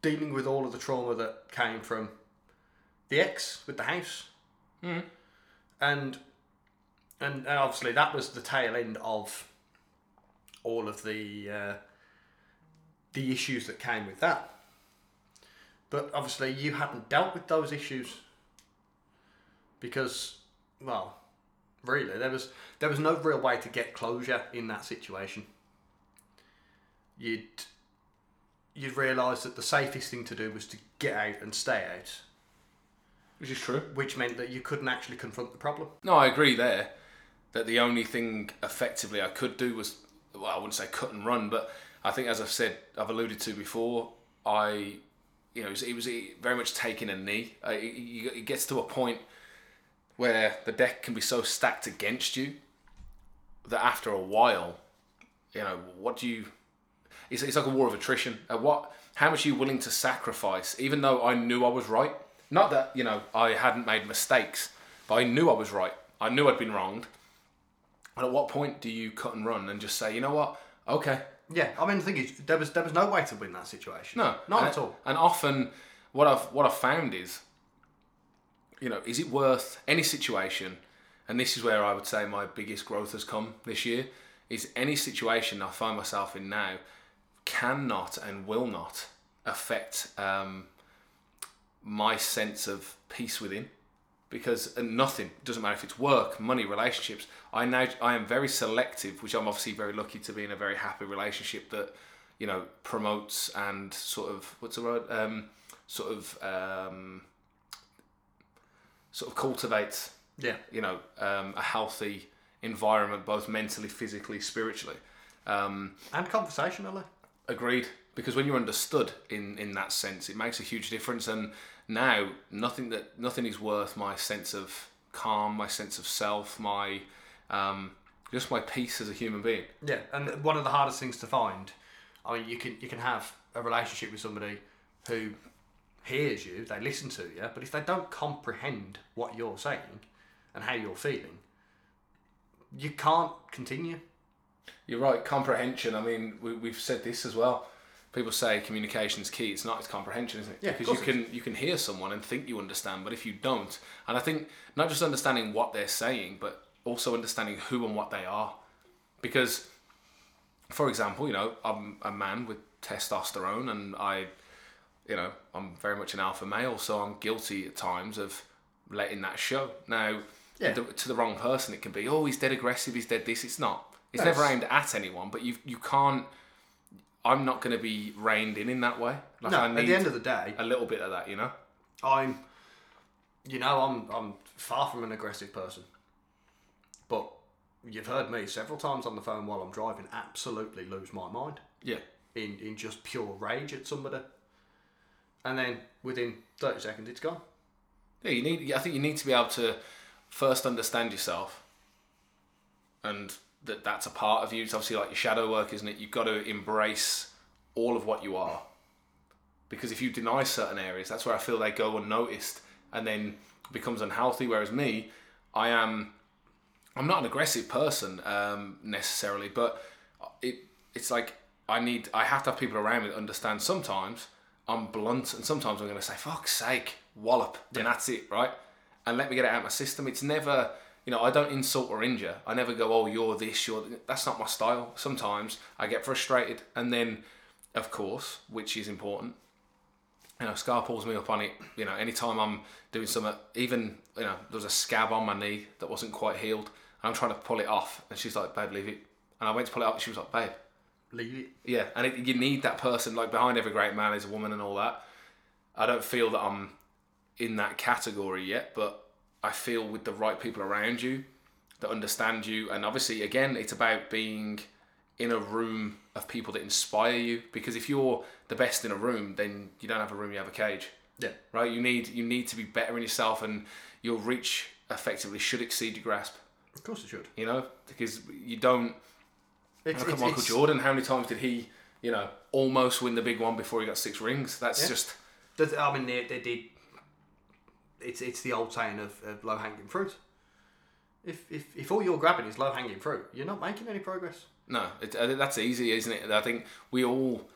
dealing with all of the trauma that came from the ex with the house, Mm. and and and obviously that was the tail end of all of the uh, the issues that came with that. But obviously, you hadn't dealt with those issues because well, really, there was there was no real way to get closure in that situation. You'd you'd realise that the safest thing to do was to get out and stay out, Which is true. which meant that you couldn't actually confront the problem. No, I agree there. That the only thing effectively I could do was, well, I wouldn't say cut and run, but I think, as I've said, I've alluded to before, I, you know, it was, it was very much taking a knee. It gets to a point where the deck can be so stacked against you that after a while, you know, what do you? It's, it's like a war of attrition. Uh, what? How much are you willing to sacrifice? Even though I knew I was right. Not that you know I hadn't made mistakes, but I knew I was right. I knew I'd been wronged. And at what point do you cut and run and just say, you know what? Okay. Yeah, I mean the thing is, there was there was no way to win that situation. No, not and, at all. And often, what I've what I've found is, you know, is it worth any situation? And this is where I would say my biggest growth has come this year. Is any situation I find myself in now cannot and will not affect um, my sense of peace within because nothing doesn't matter if it's work money relationships i now i am very selective which i'm obviously very lucky to be in a very happy relationship that you know promotes and sort of what's the word um, sort of um, sort of cultivates Yeah, you know um, a healthy environment both mentally physically spiritually um, and conversationally. Agreed. Because when you're understood in in that sense, it makes a huge difference. And now, nothing that nothing is worth my sense of calm, my sense of self, my um, just my peace as a human being. Yeah, and one of the hardest things to find. I mean, you can you can have a relationship with somebody who hears you, they listen to you, but if they don't comprehend what you're saying and how you're feeling, you can't continue. You're right. Comprehension. I mean, we, we've said this as well. People say communication's key. It's not. It's comprehension, isn't it? Yeah, because you can you can hear someone and think you understand, but if you don't, and I think not just understanding what they're saying, but also understanding who and what they are, because, for example, you know, I'm a man with testosterone, and I, you know, I'm very much an alpha male, so I'm guilty at times of letting that show. Now, Yeah. to the wrong person, it can be, oh, he's dead aggressive, he's dead this. It's not. It's No, never aimed at anyone, but you you can't. I'm not going to be reined in in that way. Like no, at the end of the day, a little bit of that, you know. I'm, you know, I'm I'm far from an aggressive person, but you've heard me several times on the phone while I'm driving absolutely lose my mind. Yeah, in, in just pure rage at somebody. And then within 30 seconds, it's gone. yeah. You need. I think you need to be able to first understand yourself, and that that's a part of you. It's obviously like your shadow work, isn't it? You've got to embrace all of what you are, because if you deny certain areas, that's where I feel they go unnoticed, and then becomes unhealthy. Whereas me, I am. I'm not an aggressive person um, necessarily, but it it's like I need I have to have people around me that understand. Sometimes I'm blunt, and sometimes I'm going to say "fuck's sake," wallop, and that's it, right? And let me get it out of my system. It's never, you know, I don't insult or injure. I never go, "Oh, you're this, you're." th-" That's not my style. Sometimes I get frustrated, and then, of course, which is important, you know, Scar pulls me up on it. You know, anytime I'm doing something, even you know, there was a scab on my knee that wasn't quite healed, and I'm trying to pull it off, and she's like, "Babe, leave it." And I went to pull it off, and she was like, "Babe, Leave it. yeah." And it, you need that person. Like behind every great man is a woman, and all that. I don't feel that I'm in that category yet, but I feel with the right people around you that understand you, and obviously, again, it's about being in a room of people that inspire you. Because if you're the best in a room, then you don't have a room, you have a cage Yeah. right? You need you need to be better in yourself, and your reach effectively should exceed your grasp. Of course it should. You know, because you don't. It's, Look at Michael it's, Jordan. How many times did he, you know, almost win the big one before he got six rings? That's Yeah. just I mean, they, they did. It's, it's the old saying of, of low hanging fruit. If, if, if all you're grabbing is low hanging fruit, you're not making any progress. no. It, I that's easy, isn't it? I think we all.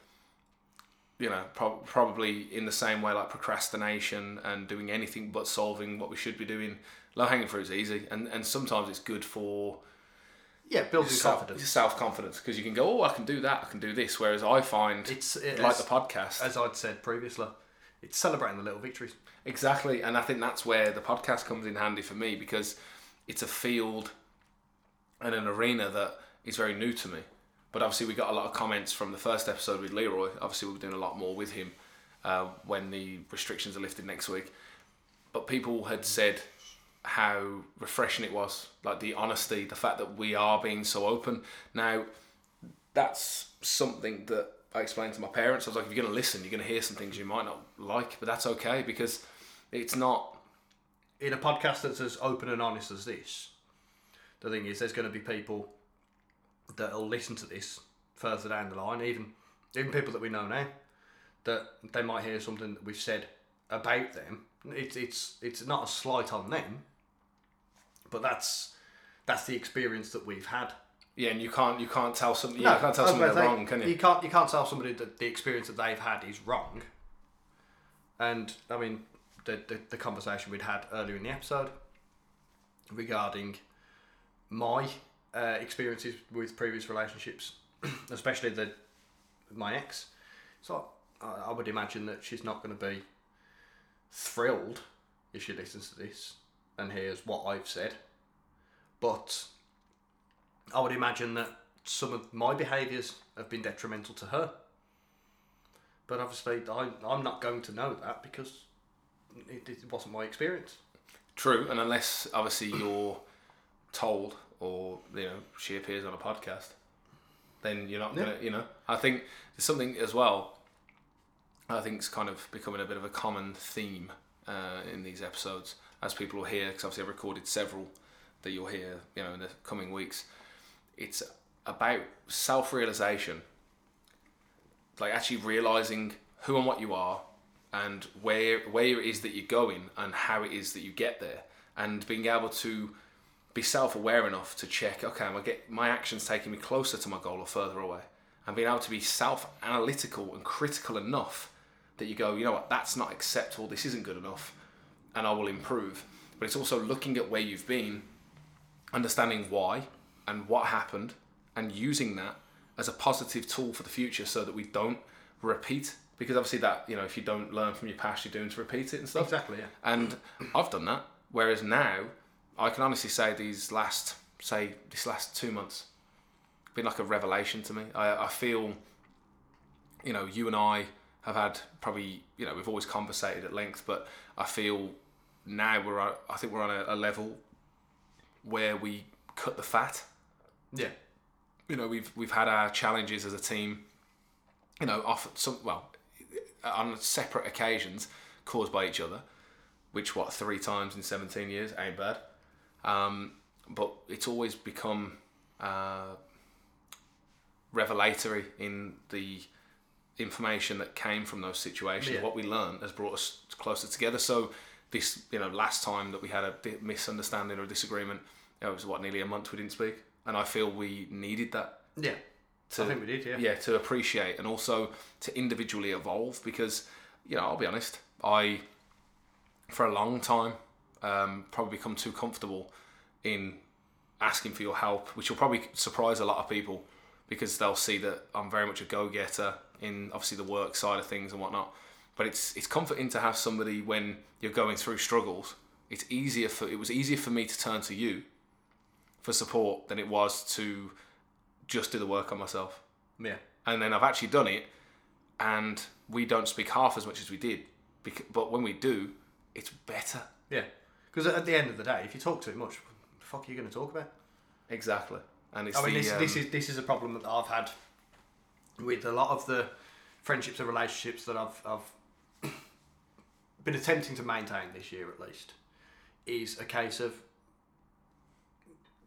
You know, prob probably in the same way like procrastination and doing anything but solving what we should be doing. Low hanging fruit is easy, and and sometimes it's good for Yeah, building self confidence. self confidence because you can go, oh, I can do that, I can do this. Whereas I find It's it, like as, the podcast. as I'd said previously, it's celebrating the little victories. Exactly, and I think that's where the podcast comes in handy for me because it's a field and an arena that is very new to me. But obviously, we got a lot of comments from the first episode with Leroy. Obviously, we're doing a lot more with him uh, when the restrictions are lifted next week. But people had said how refreshing it was, like the honesty, the fact that we are being so open. Now, that's something that I explained to my parents. I was like, if you're going to listen, you're going to hear some things you might not like, but that's okay because it's not. In a podcast that's as open and honest as this, the thing is, there's going to be people that'll listen to this further down the line, even even people that we know now, that they might hear something that we've said about them. It's it's it's not a slight on them, but that's that's the experience that we've had. Yeah, and you can't you can't tell somebody you can't tell somebody wrong, can you? You can't you can't tell somebody that the experience that they've had is wrong. And I mean, the, the, the conversation we'd had earlier in the episode regarding my uh, experiences with previous relationships, [clears throat] especially the my ex. So I, I would imagine that she's not going to be thrilled if she listens to this and hears what I've said. But I would imagine that some of my behaviours have been detrimental to her. But obviously, I, I'm not going to know that because it, it wasn't my experience. True, and unless obviously you're told or you know she appears on a podcast, then you're not gonna. You know, I think there's something as well. I think it's kind of becoming a bit of a common theme uh, in these episodes as people will hear because obviously I've recorded several that you'll hear you know in the coming weeks. It's about self-realization, like actually realizing who and what you are, and where where it is that you're going, and how it is that you get there, and being able to be self-aware enough to check okay am I get my actions taking me closer to my goal or further away? And being able to be self-analytical and critical enough that you go you know what? That's not acceptable. This isn't good enough and I will improve. But it's also looking at where you've been understanding why and what happened and using that as a positive tool for the future so that we don't repeat. Because obviously that you know if you don't learn from your past you're doing to repeat it and stuff. Exactly yeah. And I've done that. Whereas now I can honestly say these last, say, this last two months, been like a revelation to me. I, I feel, you know, you and I have had probably, you know, we've always conversated at length, but I feel now we're, I think we're on a, a level where we cut the fat. Yeah. You know, we've we've had our challenges as a team. You know, off some well, on separate occasions caused by each other, which what three times in seventeen years ain't bad. Um, but it's always become uh, revelatory in the information that came from those situations. Yeah. What we learned has brought us closer together. So this, you know, last time that we had a misunderstanding or a disagreement, it was what nearly a month we didn't speak, and I feel we needed that. Yeah. To, I think we did, yeah. Yeah, to appreciate and also to individually evolve because, you know, I'll be honest, I, for a long time, um, probably become too comfortable in asking for your help, which will probably surprise a lot of people because they'll see that I'm very much a go-getter in obviously the work side of things and whatnot. But it's it's comforting to have somebody when you're going through struggles. It's easier for it was easier for me to turn to you for support than it was to just do the work on myself. Yeah. And then I've actually done it, and we don't speak half as much as we did. But when we do, it's better. Yeah. Because at the end of the day, if you talk too much, the fuck are you going to talk about? Exactly. And it's I mean, the, this, um, this is this is a problem that I've had with a lot of the friendships and relationships that I've I've [coughs] been attempting to maintain this year at least is a case of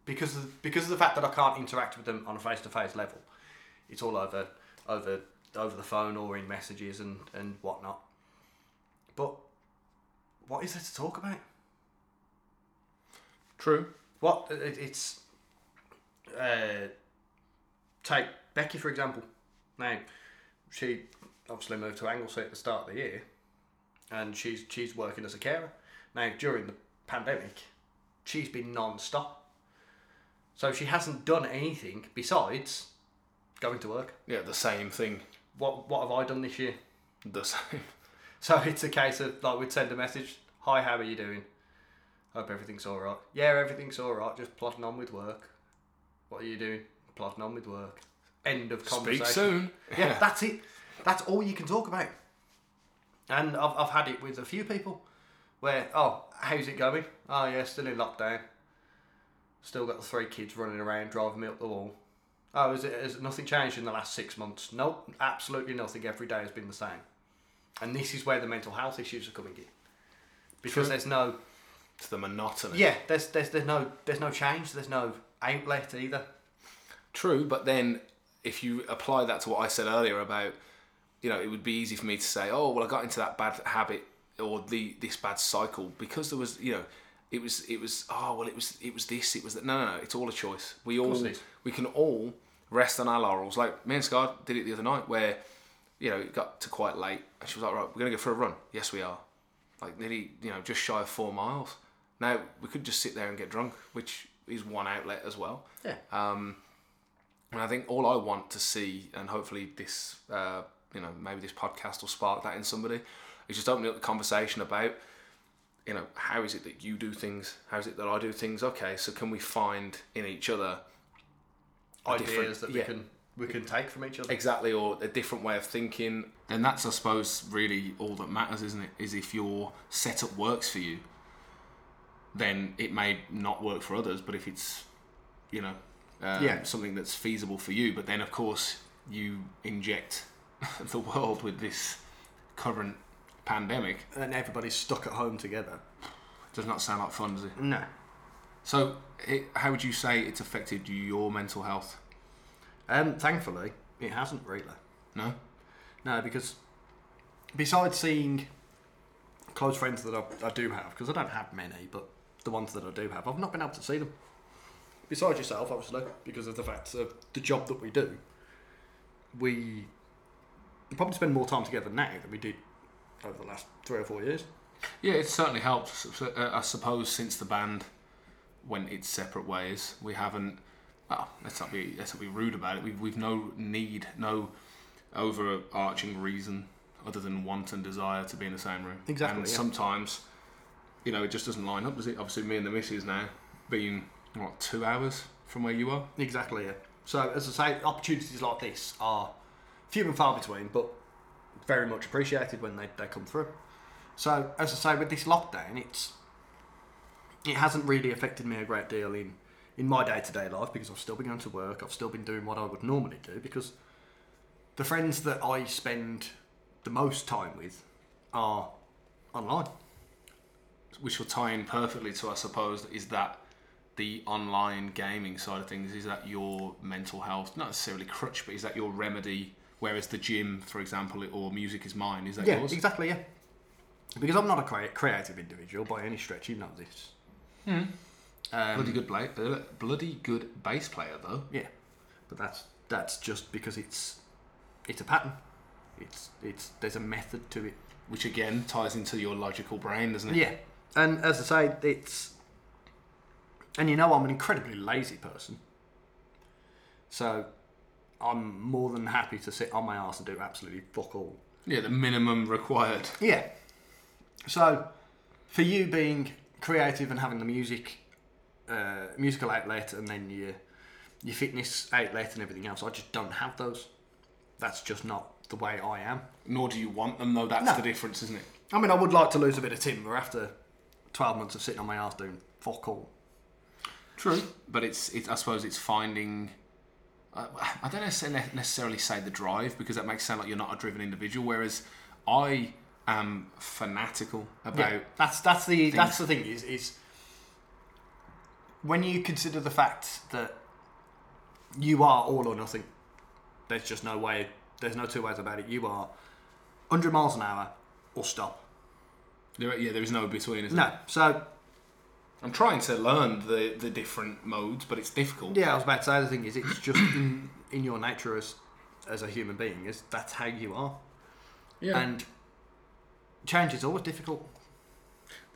because of, because of the fact that I can't interact with them on a face to face level, it's all over over over the phone or in messages and and whatnot. But what is there to talk about? True. What it, it's uh, take Becky for example. Now, she obviously moved to Anglesey at the start of the year, and she's she's working as a carer. Now during the pandemic, she's been non-stop. So she hasn't done anything besides going to work. Yeah, the same thing. What what have I done this year? The same. [laughs] So it's a case of like we'd send a message, "Hi, how are you doing?" Hope everything's all right. Yeah, everything's all right. Just plodding on with work. What are you doing? Plodding on with work. End of conversation. Speak soon. Yeah, that's it. That's all you can talk about. And I've, I've had it with a few people where, oh, how's it going? Oh, yeah, still in lockdown. Still got the three kids running around driving me up the wall. Oh, is it, has nothing changed in the last six months? Nope, absolutely nothing. Every day has been the same. And this is where the mental health issues are coming in. Because True. there's no It's the monotony. yeah, there's there's there's no there's no change, there's no outlet either. True, but then if you apply that to what I said earlier about, you know, it would be easy for me to say, oh, well, I got into that bad habit or the this bad cycle because there was, you know, it was it was oh well, it was it was this, it was that. No, no, no, it's all a choice. We all we can all rest on our laurels. Like me and Scar did it the other night where, you know, it got to quite late and she was like, right, we're gonna go for a run. Yes, we are. Like nearly, you know, just shy of four miles. Now we could just sit there and get drunk, which is one outlet as well. Yeah. Um, and I think all I want to see, and hopefully this, uh, you know, maybe this podcast will spark that in somebody, is just opening up the conversation about, you know, how is it that you do things? How is it that I do things? Okay, so can we find in each other Ideas that we yeah. can we can take from each other. exactly or a different way of thinking? And that's, I suppose, really all that matters, isn't it? Is if your setup works for you, then it may not work for others, but if it's, you know, um, Yeah. something that's feasible for you, but then of course you inject [laughs] the world with this current pandemic, And everybody's stuck at home together. does not sound like fun, does it? No. So, it, how would you say it's affected your mental health? Um, thankfully, it hasn't really. No, No, because besides seeing close friends that I, I do have, because I don't have many, but the ones that I do have, I've not been able to see them. Besides yourself, obviously, because of the fact of the job that we do, we probably spend more time together now than we did over the last three or four years. Yeah, it's certainly helped. S- s- uh, I suppose since the band went its separate ways, we haven't. Well, let's not be let's not be rude about it. We've we've no need, no overarching reason other than want and desire to be in the same room. Exactly, And yeah. sometimes, you know, it just doesn't line up, does it? Obviously, me and the missus now being what two hours from where you are. Exactly, yeah. So, as I say, opportunities like this are few and far between, but very much appreciated when they, they come through. So, as I say, with this lockdown, it's it hasn't really affected me a great deal in, in my day to day life because I've still been going to work, I've still been doing what I would normally do because the friends that I spend the most time with are online. which will tie in perfectly to, I suppose, is that the online gaming side of things? Is that your mental health, not necessarily crutch, but is that your remedy? Whereas the gym, for example, or music is mine, is that Yeah, yours? exactly, yeah. Because I'm not a creative individual by any stretch, you know this. Um, bloody good play, uh, bloody good bass player though. Yeah, but that's that's just because it's it's a pattern. It's it's there's a method to it. Which again ties into your logical brain, doesn't it? Yeah, and as I say, it's and you know I'm an incredibly lazy person, so I'm more than happy to sit on my ass and do absolutely fuck all. Yeah, the minimum required. Yeah. So, for you being creative and having the music, uh, musical outlet, and then your your fitness outlet and everything else, I just don't have those. That's just not the way I am. Nor do you want them though. That's No. the difference, isn't it? I mean, I would like to lose a bit of timber after twelve months of sitting on my ass doing fuck all. True, but it's, it's I suppose it's finding. I I don't necessarily say the drive because that makes it sound like you're not a driven individual. Whereas I am fanatical about Yeah, that's that's the that's the thing is is when you consider the fact that you are all or nothing. There's just no way. There's no two ways about it. You are 100 miles an hour or stop. There, yeah, there is no between. Is No. So I'm trying to learn the the different modes, but it's difficult. yeah, I was about to say the thing is it's just in in your nature as as a human being is that's how you are. yeah, And change is always difficult.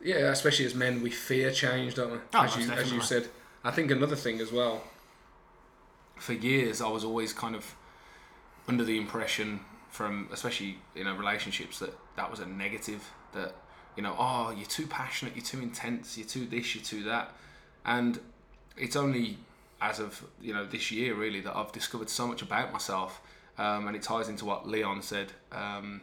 yeah. Especially as men, we fear change, don't we? Oh, as you most as you said. I think another thing as well. For years, I was always kind of under the impression from, especially you know relationships, that that was a negative. That you know, oh, you're too passionate, you're too intense, you're too this, you're too that, and it's only as of you know this year really that I've discovered so much about myself, um, and it ties into what Leon said um,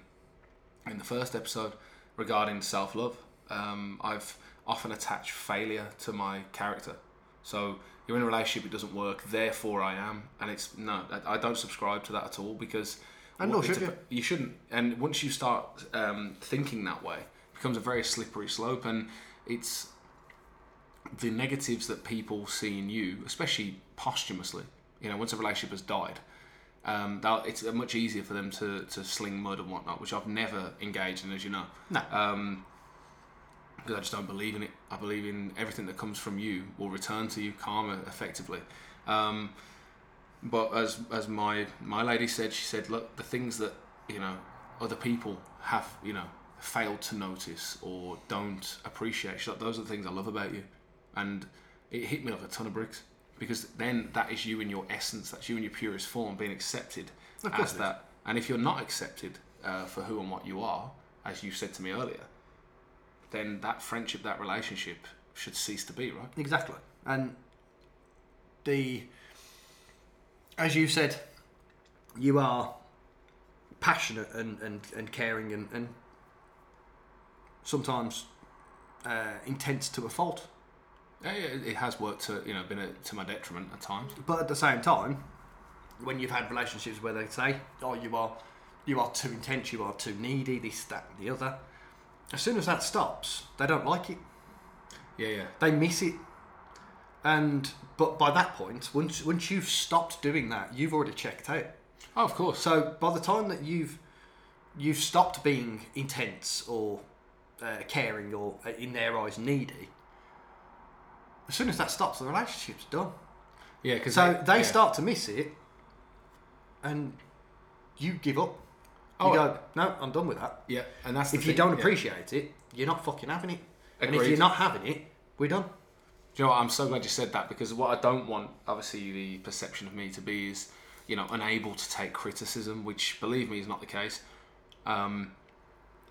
in the first episode regarding self love. Um, I've often attached failure to my character, so you're in a relationship, it doesn't work, therefore I am, and it's no, I, don't subscribe to that at all because. And nor should you. you shouldn't. And once you start um, thinking that way, becomes a very slippery slope, and it's the negatives that people see in you, especially posthumously. You know, once a relationship has died, um, it's much easier for them to, to sling mud and whatnot, which I've never engaged in, as you know. No. Um, because I just don't believe in it. I believe in everything that comes from you will return to you, karma, effectively. Um, but as as my my lady said, she said, look, the things that you know other people have, you know, failed to notice or don't appreciate. She's like, those are the things I love about you, and it hit me like a ton of bricks because then that is you in your essence. That's you in your purest form, being accepted as that. And if you're not accepted uh, for who and what you are, as you said to me earlier, then that friendship, that relationship should cease to be, right? Exactly. And the, as you said, you are passionate and, and, and caring and, and sometimes uh, intense to a fault. Yeah, yeah, it- it has worked to you know been a, to my detriment at times. But at the same time, when you've had relationships where they say, "Oh, you are, you are too intense, you are too needy, this, that, and the other," as soon as that stops, they don't like it. Yeah, yeah, They miss it. And but by that point, once once you've stopped doing that, you've already checked out. oh, of course. So by the time that you've you've stopped being intense or uh, caring or uh, in their eyes needy, as soon as that stops, the relationship's done. Yeah, because So they start to miss it, and you give up. You Oh, go, no, I'm done with that. Yeah, and that's If you thing, don't yeah. appreciate it, you're not fucking having it. And if you're not having it, we're done. Do you know what? I'm so glad you said that because what I don't want, obviously, the perception of me to be is, you know, unable to take criticism, which, believe me, is not the case. Um,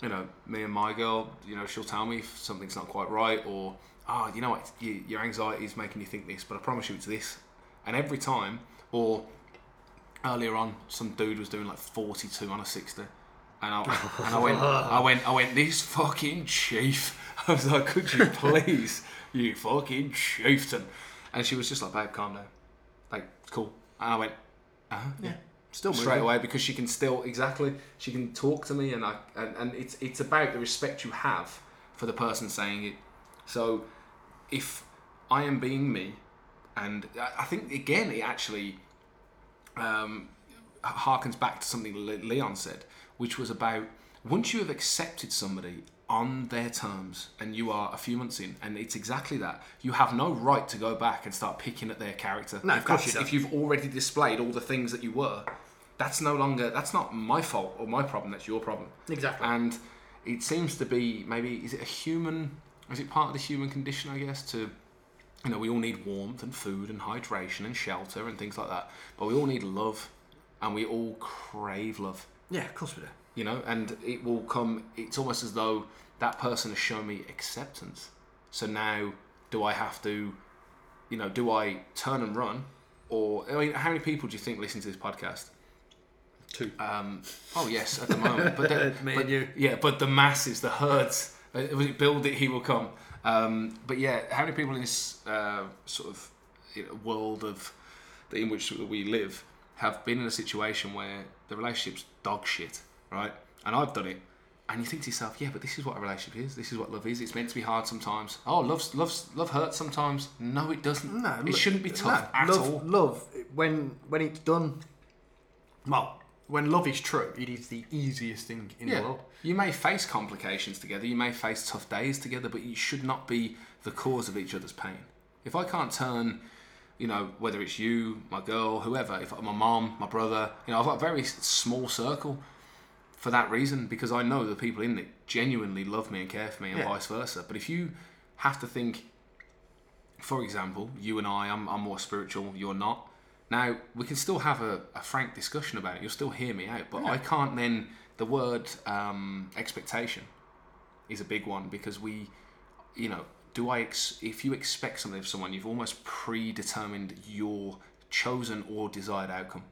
you know, me and my girl, you know, she'll tell me if something's not quite right, or, ah, you know what, you, your anxiety is making you think this, but I promise you it's this. And every time, or earlier on, some dude was doing like 42 on a 60. And I, [laughs] and I went, I went, I went, this fucking chief. [laughs] I was like, could you [laughs] please, you fucking chieftain? And she was just like, babe, calm down. Like, cool. And I went, uh-huh, yeah. Still Straight moving. away because she can still exactly she can talk to me and I and, and it's it's about the respect you have for the person saying it. So if I am being me, and I- think again it actually um, harkens back to something Leon said, which was about once you have accepted somebody on their terms and you are a few months in, and it's exactly that, you have no right to go back and start picking at their character. No, if of course you don't. If you've already displayed all the things that you were, that's no longer that's not my fault or my problem. That's your problem. Exactly. And it seems to be maybe is it a human? Is it part of the human condition? I guess to you know we all need warmth and food and hydration and shelter and things like that. But we all need love, and we all crave love. Yeah, of course we do. You know, and it will come. It's almost as though that person has shown me acceptance. So now, do I have to? You know, do I turn and run, or I mean, how many people do you think listen to this podcast? Two. Um, oh yes, at the moment, but, the, [laughs] Me but and you. yeah, but the masses, the herds, uh, build it, he will come. Um, but yeah, how many people in this uh, sort of you know, world of in which we live have been in a situation where the relationship's dog shit, right? And I've done it, and you think to yourself, yeah, but this is what a relationship is. This is what love is. It's meant to be hard sometimes. Oh, love's love's love hurts sometimes. No, it doesn't. No, it lo- shouldn't be tough no, at love, all. Love, when when it's done, well, when love is true, it is the easiest thing in the world. You may face complications together, you may face tough days together, but you should not be the cause of each other's pain. If I can't turn, you know, whether it's you, my girl, whoever, if my mom, my brother, you know, I've got a very small circle for that reason because I know the people in it genuinely love me and care for me and Yeah. vice versa. But if you have to think, for example, you and I, I'm, I'm more spiritual, you're not. Now, we can still have a, a frank discussion about it. You'll still hear me out. But I can't then, the word um, expectation is a big one because we, you know, do I ex- if you expect something of someone, you've almost predetermined your chosen or desired outcome,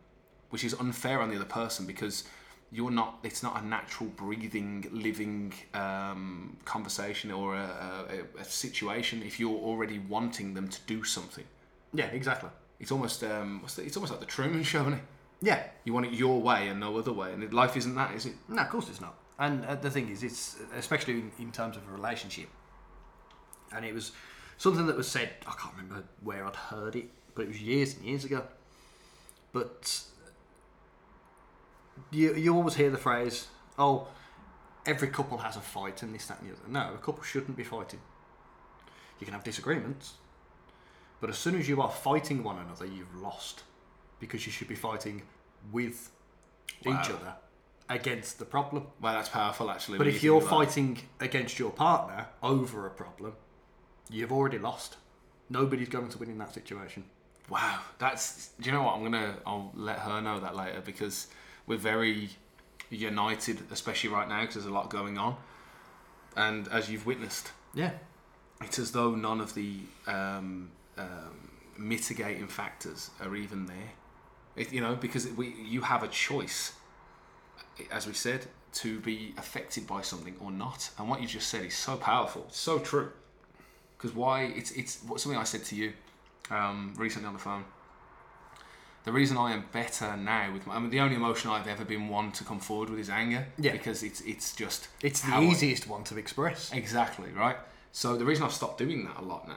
which is unfair on the other person because you're not. It's not a natural, breathing, living um, conversation or a, a, a situation. If you're already wanting them to do something, Yeah, exactly. It's almost um, what's the, it's almost like the Truman Show, isn't it? Yeah. You want it your way and no other way, and life isn't that, is it? No, of course it's not. And uh, the thing is, it's especially in, in terms of a relationship. And it was something that was said. I can't remember where I'd heard it, but it was years and years ago. But you you always hear the phrase, "Oh, every couple has a fight," and this, that, and the other. No, a couple shouldn't be fighting. You can have disagreements, but as soon as you are fighting one another, you've lost, because you should be fighting with each other against the problem. Well, that's powerful actually. But if you you're fighting against your partner over a problem, you've already lost. Nobody's going to win in that situation. Wow, that's. Do you know what? I'm gonna. I'll let her know that later because we're very united, especially right now because there's a lot going on. And as you've witnessed, Yeah. it's as though none of the um, um, mitigating factors are even there. It, you know, because we you have a choice, as we said, to be affected by something or not. And what you just said is so powerful, so true. Because why? It's it's something I said to you um, recently on the phone. The reason I am better now with my, I mean, the only emotion I've ever been one to come forward with is anger. Yeah. Because it's it's just It's the how I- easiest one to express. Exactly right. So the reason I've stopped doing that a lot now,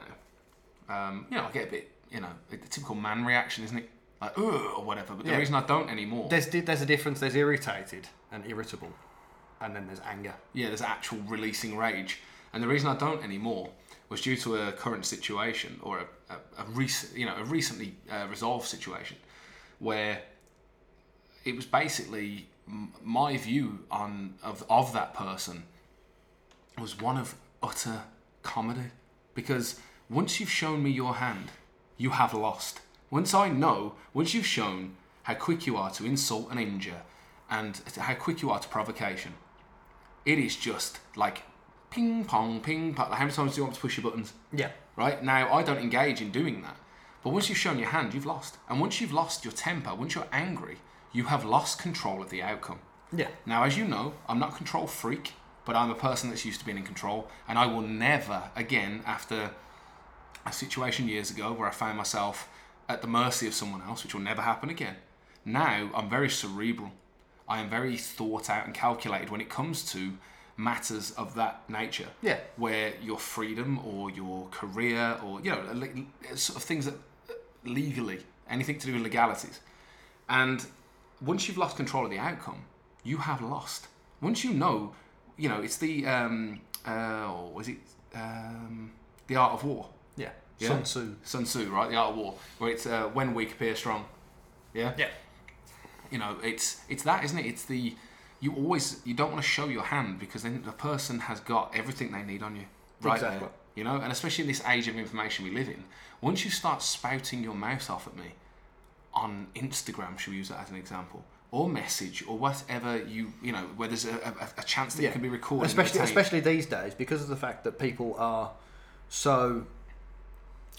um, you know, I get a bit, you know, a typical man reaction, isn't it? Like, ugh, or whatever. But the Yeah. reason I don't anymore, There's di- there's a difference. There's irritated and irritable, and then there's anger. yeah, there's actual releasing rage. And the reason I don't anymore was due to a current situation or a, a, a recent, you know, a recently uh, resolved situation where it was basically m- my view on of of that person was one of utter comedy because once you've shown me your hand, you have lost. Once I know, once you've shown how quick you are to insult and injure, and how quick you are to provocation, it is just like ping pong, ping pong. How many times do you want to push your buttons? Yeah. right? Now, I don't engage in doing that. But once you've shown your hand, you've lost. And once you've lost your temper, once you're angry, you have lost control of the outcome. Yeah. Now, as you know, I'm not a control freak, but I'm a person that's used to being in control. And I will never, again, after a situation years ago where I found myself at the mercy of someone else, which will never happen again. Now, I'm very cerebral. I am very thought out and calculated when it comes to matters of that nature Yeah. where your freedom or your career or you know sort of things that legally anything to do with legalities and once you've lost control of the outcome you have lost once you know you know it's the um uh or is it um the art of war Yeah. Yeah. Sun Tzu. sun tzu right the art of war where it's uh, when weak appear strong yeah Yeah. you know it's it's that isn't it it's the you always you don't want to show your hand because then the person has got everything they need on you right Exactly. there you know and especially in this age of information we live in once you start spouting your mouth off at me on instagram should we use that as an example or message or whatever you you know where there's a, a, a chance that Yeah. you can be recorded especially especially these days because of the fact that people are so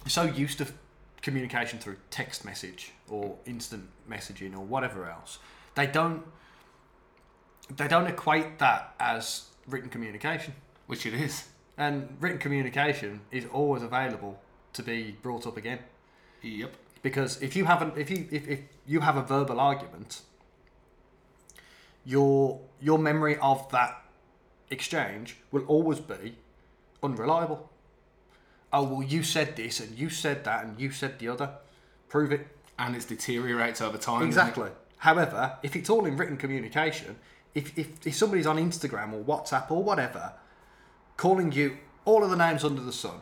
so used to communication through text message or instant messaging or whatever else. They don't they don't equate that as written communication. Which it is. And written communication is always available to be brought up again. Yep. Because if you haven't if you if, if you have a verbal argument your your memory of that exchange will always be unreliable oh well you said this and you said that and you said the other. Prove it. And it deteriorates over time exactly. However if it's all in written communication if, if, if somebody's on instagram or whatsapp or whatever calling you all of the names under the sun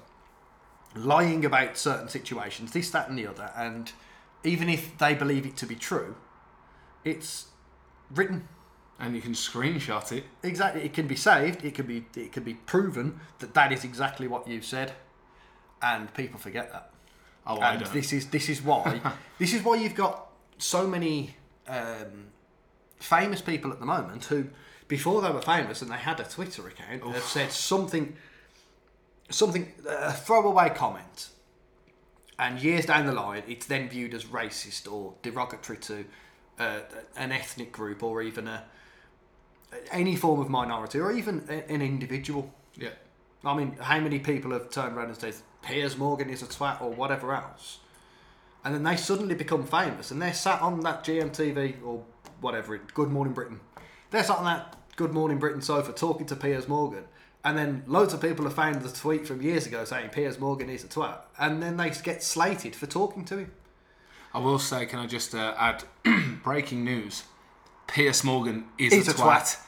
lying about certain situations, this, that, and the other, and even if they believe it to be true, it's written. And you can screenshot it. Exactly. It can be saved. It can be it can be proven that that is exactly what you said, and people forget that. oh I don't this is this is why [laughs] this is why you've got so many um, famous people at the moment who, before they were famous and they had a Twitter account, have said something, something a throwaway comment, and years down the line, it's then viewed as racist or derogatory to uh, an ethnic group or even a any form of minority or even an individual. Yeah. I mean, how many people have turned around and said Piers Morgan is a twat or whatever else, and then they suddenly become famous and they're sat on that GMTV or whatever Good Morning Britain. They're sat on that Good Morning Britain sofa talking to Piers Morgan, and then loads of people have found the tweet from years ago saying Piers Morgan is a twat, and then they get slated for talking to him. I will say, can I just uh, add [clears throat] breaking news? Piers Morgan is He's a, a twat. twat.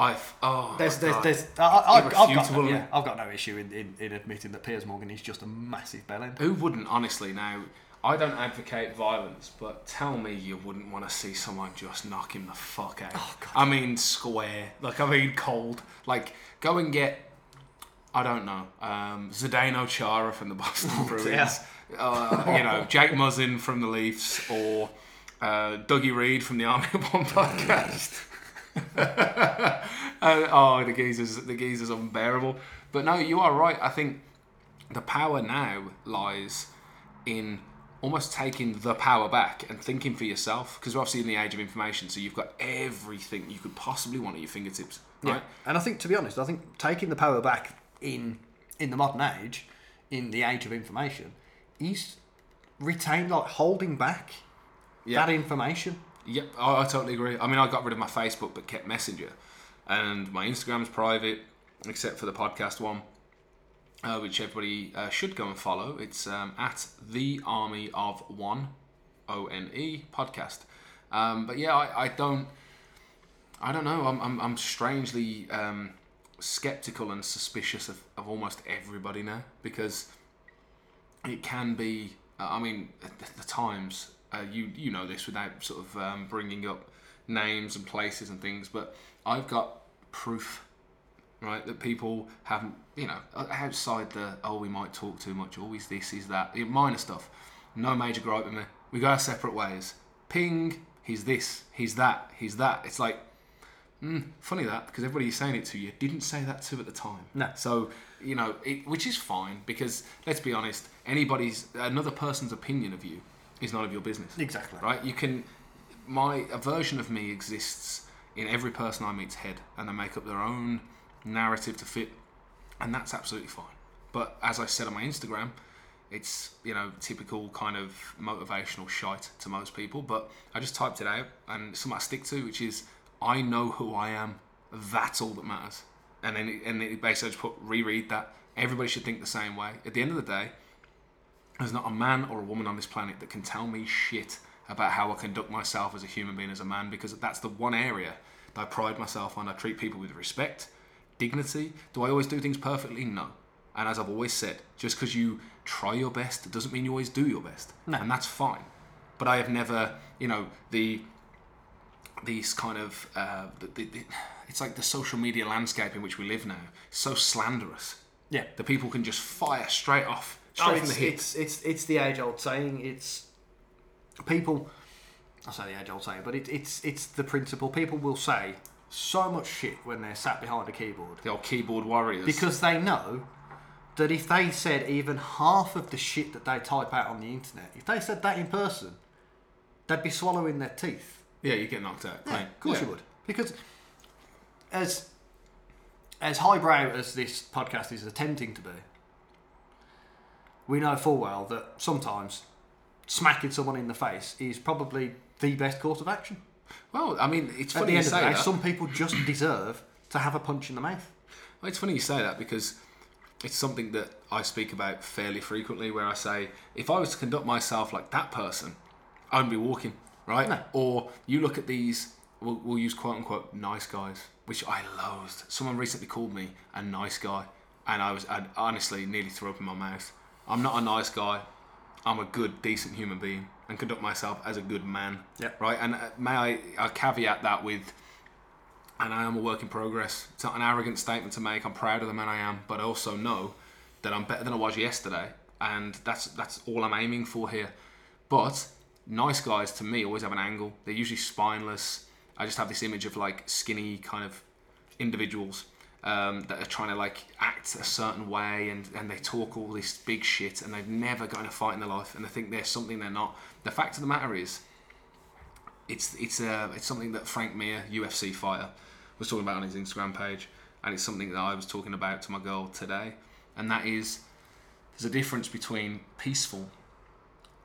I've oh There's, there's, there's, I, I've, got no, yeah, I've got no issue in, in, in admitting that Piers Morgan is just a massive bellend. Who wouldn't, honestly? Now, I don't advocate violence, but tell me you wouldn't want to see someone just knock him the fuck out. Oh, God. I mean, square. Like, I mean, cold. Like, go and get, I don't know, um, Zdeno Chara from the [laughs] Boston Bruins. yeah. Uh, you know, [laughs] Jake Muzzin from the Leafs, or uh, Dougie Reed from the Army of One [laughs] podcast. [laughs] Oh, the geezer's the geezer's unbearable. But no, you are right. I think the power now lies in almost taking the power back and thinking for yourself. Because we're obviously in the age of information, so you've got everything you could possibly want at your fingertips. Right? And I think, to be honest, I think taking the power back in in the modern age, in the age of information, is retain like holding back Yeah. that information. Yep, I, I totally agree. I mean, I got rid of my Facebook but kept Messenger, and my Instagram's private except for the podcast one, uh, which everybody uh, should go and follow. It's um, at the Army of One, O N E podcast. Um, but yeah, I, I don't, I don't know. I'm, I'm, I'm strangely um, skeptical and suspicious of, of almost everybody now because it can be. I mean, the, the times uh, you you know this without sort of um, bringing up names and places and things, but I've got proof, right, that people haven't. You know, outside the oh we might talk too much, always this is that minor stuff. No major gripe with me. We go our separate ways. Ping, he's this, he's that, he's that. It's like Mm, funny that because everybody's saying it to you didn't say that to at the time. No. So you know, it, which is fine because let's be honest, anybody's another person's opinion of you is none of your business. Exactly. Right? You can. My a version of me exists in every person I meet's head, and they make up their own narrative to fit, and that's absolutely fine. But as I said on my Instagram, it's you know typical kind of motivational shite to most people. But I just typed it out, and something I stick to, which is I know who I am. That's all that matters. And then it, and it basically I just put reread that. Everybody should think the same way. At the end of the day, there's not a man or a woman on this planet that can tell me shit about how I conduct myself as a human being, as a man, because that's the one area that I pride myself on. I treat people with respect, dignity. Do I always do things perfectly? No. And as I've always said, just because you try your best doesn't mean you always do your best. No. And that's fine. But I have never, you know, the these kind of uh, the, the, the, it's like the social media landscape in which we live now. So slanderous. Yeah. The people can just fire straight off, straight Oh, from the it's, hip. it's it's it's the age old saying. It's people. I say the age old saying, but it, it's it's the principle. People will say so much shit when they're sat behind a keyboard the old keyboard warriors. because they know that if they said even half of the shit that they type out on the internet, if they said that in person, they'd be swallowing their teeth. yeah, you get knocked out. Yeah, of course Yeah. you would. Because as as highbrow as this podcast is attempting to be, we know full well that sometimes smacking someone in the face is probably the best course of action. Well, I mean, it's At funny the you end of the say day, that. some people just [clears throat] deserve to have a punch in the mouth. Well, it's funny you say that because it's something that I speak about fairly frequently. Where I say, if I was to conduct myself like that person, I wouldn't be walking, right? No. Or you look at these, we'll, we'll use quote unquote nice guys, which I loathed. Someone recently called me a nice guy, and I was I honestly nearly threw up in my mouth. I'm not a nice guy. I'm a good, decent human being, and conduct myself as a good man. Yep. Right. And uh, may I, I caveat that with and I am a work in progress. It's not an arrogant statement to make. I'm proud of the man I am, but I also know that I'm better than I was yesterday, and that's that's all I'm aiming for here. But nice guys to me always have an angle. They're usually spineless. I just have this image of like skinny kind of individuals um, that are trying to like act a certain way and, and they talk all this big shit and they've never got in a fight in their life and they think they're something they're not. The fact of the matter is, it's it's uh, it's something that Frank Mir, UFC fighter, was talking about on his Instagram page, and it's something that I was talking about to my girl today, and that is there's a difference between peaceful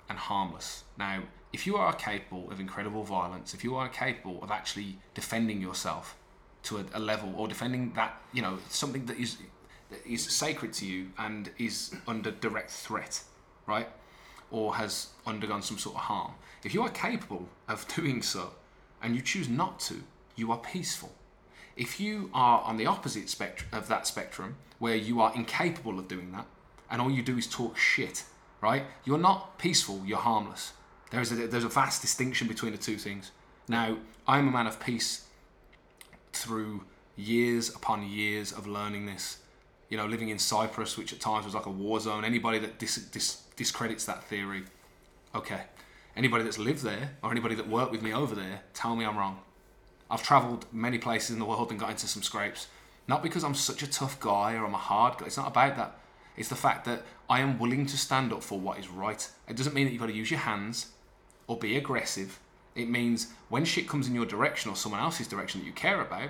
and harmless. Now, if you are capable of incredible violence, if you are capable of actually defending yourself to a, a level or defending that, you know, something that is that is sacred to you and is under direct threat, right? Or has undergone some sort of harm. If you are capable of [laughs] doing so and you choose not to, you are peaceful. If you are on the opposite spectrum of that spectrum, where you are incapable of doing that, and all you do is talk shit, right? You're not peaceful, you're harmless. There is a, there's a vast distinction between the two things. Now, I'm a man of peace through years upon years of learning this. You know, living in Cyprus, which at times was like a war zone. Anybody that dis- dis- discredits that theory, okay. Anybody that's lived there or anybody that worked with me over there, tell me I'm wrong. I've travelled many places in the world and got into some scrapes. Not because I'm such a tough guy or I'm a hard guy. It's not about that. It's the fact that I am willing to stand up for what is right. It doesn't mean that you've got to use your hands or be aggressive. It means when shit comes in your direction or someone else's direction that you care about,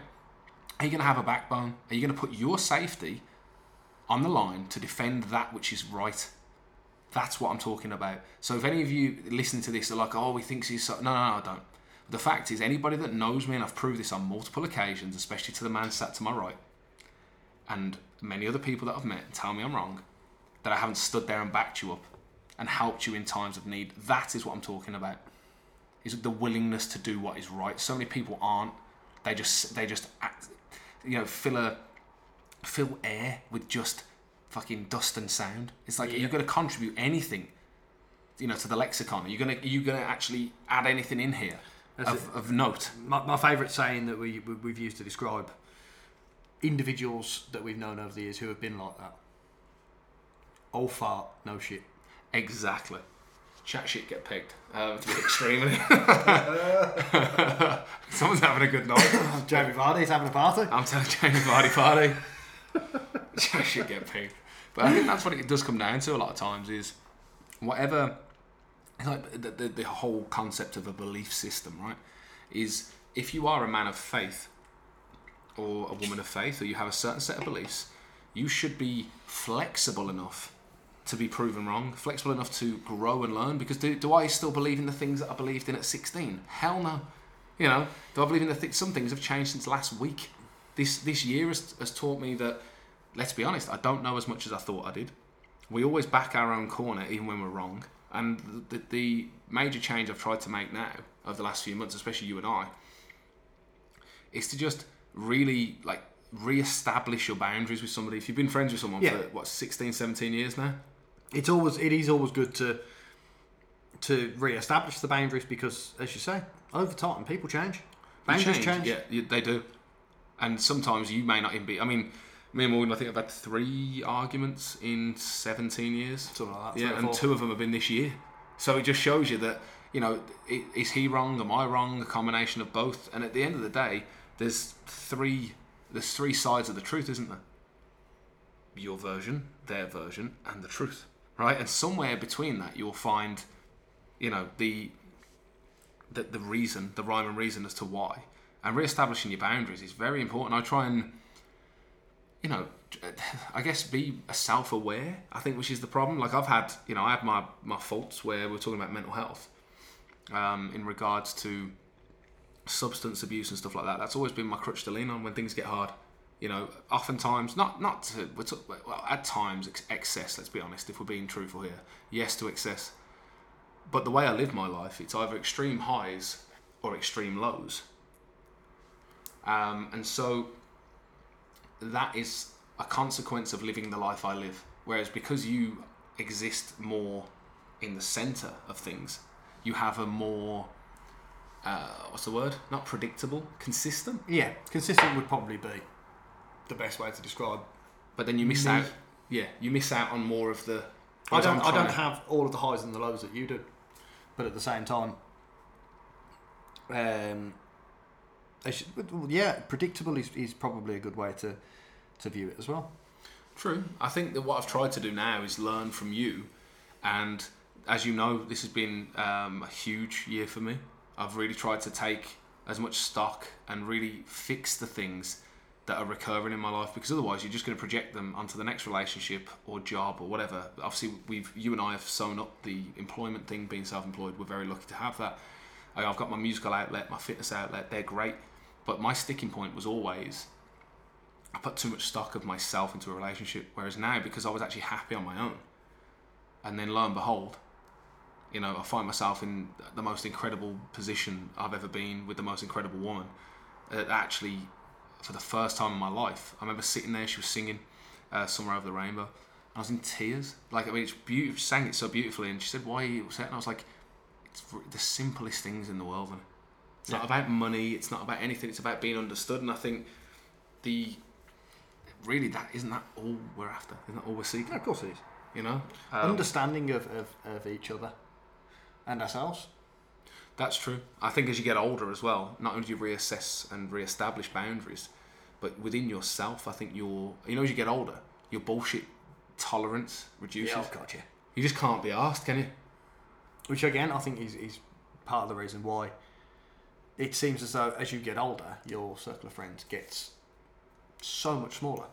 are you going to have a backbone? Are you going to put your safety on the line to defend that which is right? That's what I'm talking about. So if any of you listening to this are like, oh, he thinks he's so... No, no, no, I don't. The fact is, anybody that knows me, and I've proved this on multiple occasions, especially to the man sat to my right, and many other people that I've met tell me I'm wrong, that I haven't stood there and backed you up and helped you in times of need. That is what I'm talking about. Is the willingness to do what is right. So many people aren't. They just they just act, you know fill a fill air with just fucking dust and sound. It's like Yeah. you're going to contribute anything, you know, to the lexicon. Are you going to are you going to actually add anything in here of, of note? My, my favourite saying that we, we, we've used to describe individuals that we've known over the years who have been like that. Old fart, no shit. Exactly. Chat shit, get pegged. Um, to be [laughs] extreme. [laughs] Someone's having a good night. [coughs] Jamie Vardy's having a party. I'm telling Jamie Vardy party. [laughs] Chat shit, get pegged. But I think that's what it does come down to a lot of times is whatever. It's like the, the, the whole concept of a belief system, right? Is if you are a man of faith or a woman of faith, or you have a certain set of beliefs, you should be flexible enough to be proven wrong, flexible enough to grow and learn. Because do, do I still believe in the things that I believed in at 16? Hell no. You know, do I believe in the th- some things have changed since last week? This this year has, has taught me that, let's be honest, I don't know as much as I thought I did. We always back our own corner even when we're wrong. And the, the major change I've tried to make now over the last few months, especially you and I, is to just really like re-establish your boundaries with somebody. If you've been friends with someone Yeah. for what 16, 17 years now, It's always it is always good to to re-establish the boundaries because, as you say, over time people change. Boundaries change. Yeah, they do. And sometimes you may not even be. I mean, me and Morgan, I think I've had three arguments in 17 years. Something like that. Yeah, and two of them have been this year. So it just shows you that, you know, is he wrong? Am I wrong? A combination of both. And at the end of the day, there's three. There's three sides of the truth, isn't there? Your version, their version, and the truth, right? And somewhere between that, you'll find, you know, the the, the reason, the rhyme and reason as to why. And re-establishing your boundaries is very important. I try and, you know, [sighs] I guess be self-aware. I think which is the problem. Like I've had, you know, I had my my faults where we're talking about mental health, um, in regards to substance abuse and stuff like that. That's always been my crutch to lean on when things get hard. You know, oftentimes, not not to, we're talk, well, at times ex- excess. Let's be honest. If we're being truthful here, yes to excess. But the way I live my life, it's either extreme highs or extreme lows. Um, and so that is a consequence of living the life I live. Whereas because you exist more in the center of things, you have a more uh, what's the word? Not predictable, consistent. Yeah, consistent would probably be the best way to describe. But then you miss Me. out. Yeah, you miss out on more of the. I don't. I don't to- have all of the highs and the lows that you do, but at the same time, um, should, yeah, predictable is, is probably a good way to to view it as well. True. I think that what I've tried to do now is learn from you, and as you know, this has been um, a huge year for me. I've really tried to take as much stock and really fix the things that are recurring in my life because otherwise you're just going to project them onto the next relationship or job or whatever. Obviously, we've you and I have sewn up the employment thing, being self-employed. We're very lucky to have that. I've got my musical outlet, my fitness outlet. They're great, but my sticking point was always I put too much stock of myself into a relationship. Whereas now, because I was actually happy on my own, and then lo and behold, you know, I find myself in the most incredible position I've ever been with the most incredible woman. Uh, actually, for the first time in my life, I remember sitting there. She was singing uh, "Somewhere Over the Rainbow." I was in tears. Like I mean, it's beautiful. She sang it so beautifully, and she said, "Why are you upset?" And I was like, "It's the simplest things in the world." It's yeah. not about money. It's not about anything. It's about being understood. And I think the really that isn't that all we're after? Isn't that all we're seeking? Yeah, of course it is. You know, um, understanding of, of, of each other and ourselves. That's true. I think as you get older as well, not only do you reassess and re-establish boundaries, but within yourself, I think your you know as you get older, your bullshit tolerance reduces. Yeah, I've got you. You just can't be asked, can you? Which again, I think is, is part of the reason why it seems as though as you get older, your circle of friends gets so much smaller.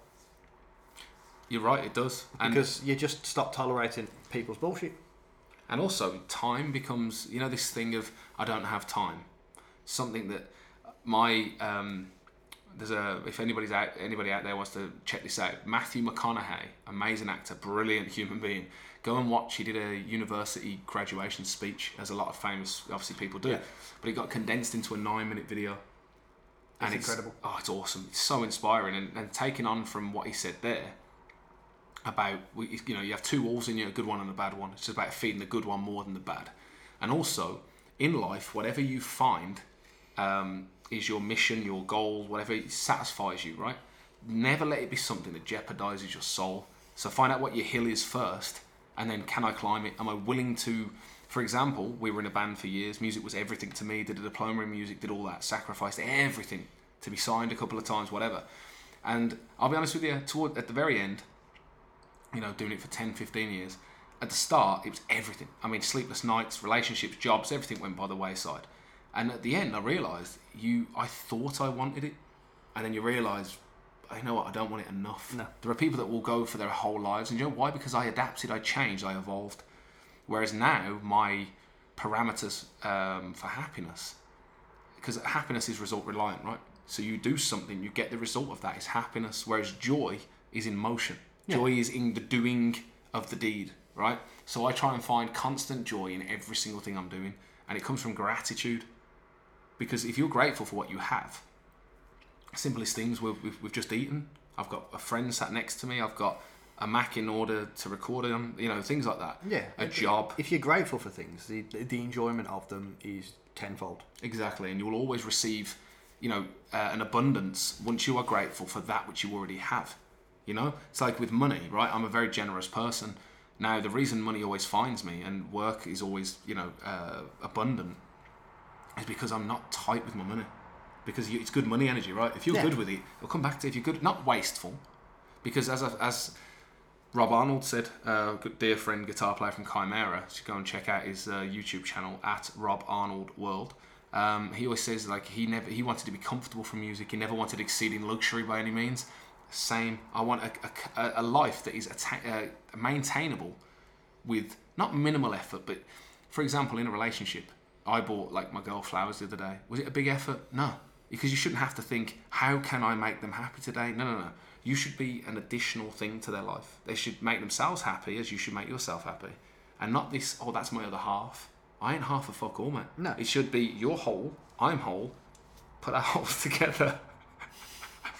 You're right, it does. And because you just stop tolerating people's bullshit. And also, time becomes, you know, this thing of I don't have time. Something that my um, there's a if anybody's out anybody out there wants to check this out, Matthew McConaughey, amazing actor, brilliant human being. Go and watch. He did a university graduation speech, as a lot of famous, obviously people do. Yeah. But it got condensed into a nine-minute video and it's, incredible. Oh, it's awesome. It's so inspiring, and, and taking on from what he said there about you know you have two wolves in you, a good one and a bad one. It's just about feeding the good one more than the bad, and also in life, whatever you find um, is your mission, your goal, whatever satisfies you, right? Never let it be something that jeopardizes your soul. So find out what your hill is first, and then can I climb it? Am I willing to? For example, we were in a band for years. Music was everything to me. Did a diploma in music, did all that, sacrificed everything to be signed a couple of times, whatever. And I'll be honest with you, toward at the very end, you know, doing it for 10, 15 years, at the start, it was everything. I mean, sleepless nights, relationships, jobs, everything went by the wayside. And at the end, I realised you, I thought I wanted it, and then you realise, you know what, I don't want it enough. No. There are people that will go for their whole lives, and you know why? Because I adapted, I changed, I evolved. Whereas now, my parameters um, for happiness, because happiness is result reliant, right? So you do something, you get the result of that is happiness. Whereas joy is in motion. Yeah. Joy is in the doing of the deed, right? So I try and find constant joy in every single thing I'm doing, and it comes from gratitude. Because if you're grateful for what you have, simplest things we've, we've, we've just eaten. I've got a friend sat next to me. I've got a Mac in order to record them. you know, things like that. Yeah. A job. If you're grateful for things, the, the enjoyment of them is tenfold. Exactly. And you will always receive, you know, uh, an abundance once you are grateful for that which you already have. You know, it's like with money, right? I'm a very generous person. Now, the reason money always finds me and work is always, you know, uh, abundant is because I'm not tight with my money. Because it's good money energy, right? If you're yeah. good with it, it'll come back to You. if you're good, not wasteful. Because as as Rob Arnold said, uh, good dear friend, guitar player from Chimaira, should go and check out his uh, YouTube channel at Rob Arnold World. Um, he always says like he never he wanted to be comfortable from music. He never wanted exceeding luxury by any means. Same. I want a, a, a life that is atta- uh, maintainable with not minimal effort, but for example, in a relationship, I bought like my girl flowers the other day. Was it a big effort? No, because you shouldn't have to think how can I make them happy today. No, no, no you should be an additional thing to their life. They should make themselves happy as you should make yourself happy. And not this, oh, that's my other half. I ain't half a fuck all, man. No. It should be you're whole, I'm whole, put our holes [laughs] together.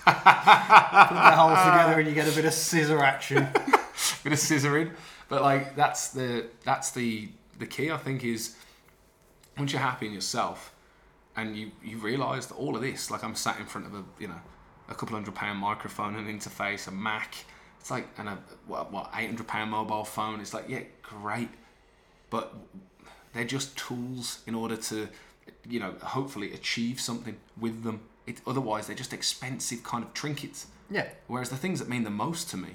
put the holes together and you get a bit of scissor action. [laughs] bit of scissoring. But like that's the that's the the key I think is once you're happy in yourself and you you realise that all of this, like I'm sat in front of a you know a couple hundred pound microphone an interface, a Mac. It's like and a what, what eight hundred pound mobile phone. It's like yeah, great, but they're just tools in order to, you know, hopefully achieve something with them. It, otherwise, they're just expensive kind of trinkets. Yeah. Whereas the things that mean the most to me,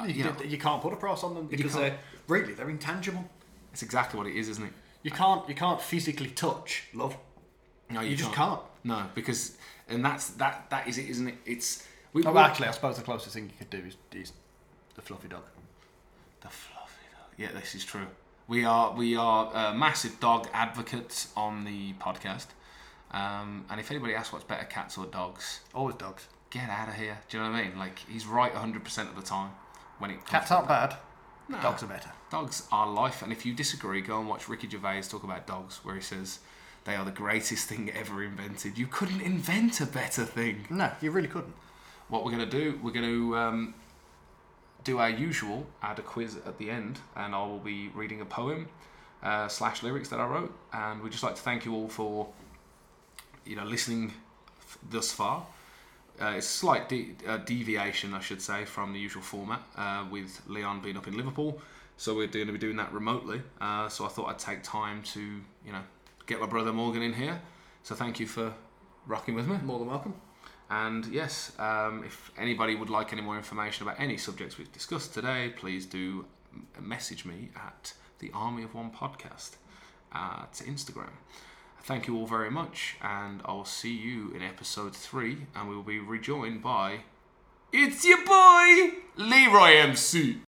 You, you know, you can't put a price on them because they're really they're intangible. it's exactly what it is, isn't it? You can't you can't physically touch love. No, You just can't. No, because and that's that that is it, isn't it? It's we, Oh, we- actually, I suppose the closest thing you could do is, is the fluffy dog. The fluffy dog. Yeah, this is true. We are we are uh, massive dog advocates on the podcast. Um, and if anybody asks what's better, cats or dogs, Always dogs. get out of here. Do you know what I mean? Like he's right 100% of the time when it comes Cats to aren't bad. No. Dogs are better. Dogs are life, and if you disagree, go and watch Ricky Gervais talk about dogs, where he says they are the greatest thing ever invented. You couldn't invent a better thing. No, you really couldn't. What we're going to do, we're going to um, do our usual, add a quiz at the end, and I will be reading a poem uh, slash lyrics that I wrote. And we'd just like to thank you all for, you know, listening f- thus far. Uh, it's a slight de- uh, deviation, I should say, from the usual format, uh, with Leon being up in Liverpool. So we're going to be doing that remotely. Uh, so I thought I'd take time to, you know, get my brother Morgan in here. So thank you for rocking with me. More than welcome. And yes, um, if anybody would like any more information about any subjects we've discussed today, please do message me at the Army of One podcast at Instagram. Thank you all very much, and I'll see you in episode three, and we will be rejoined by. It's your boy, Leroy MC.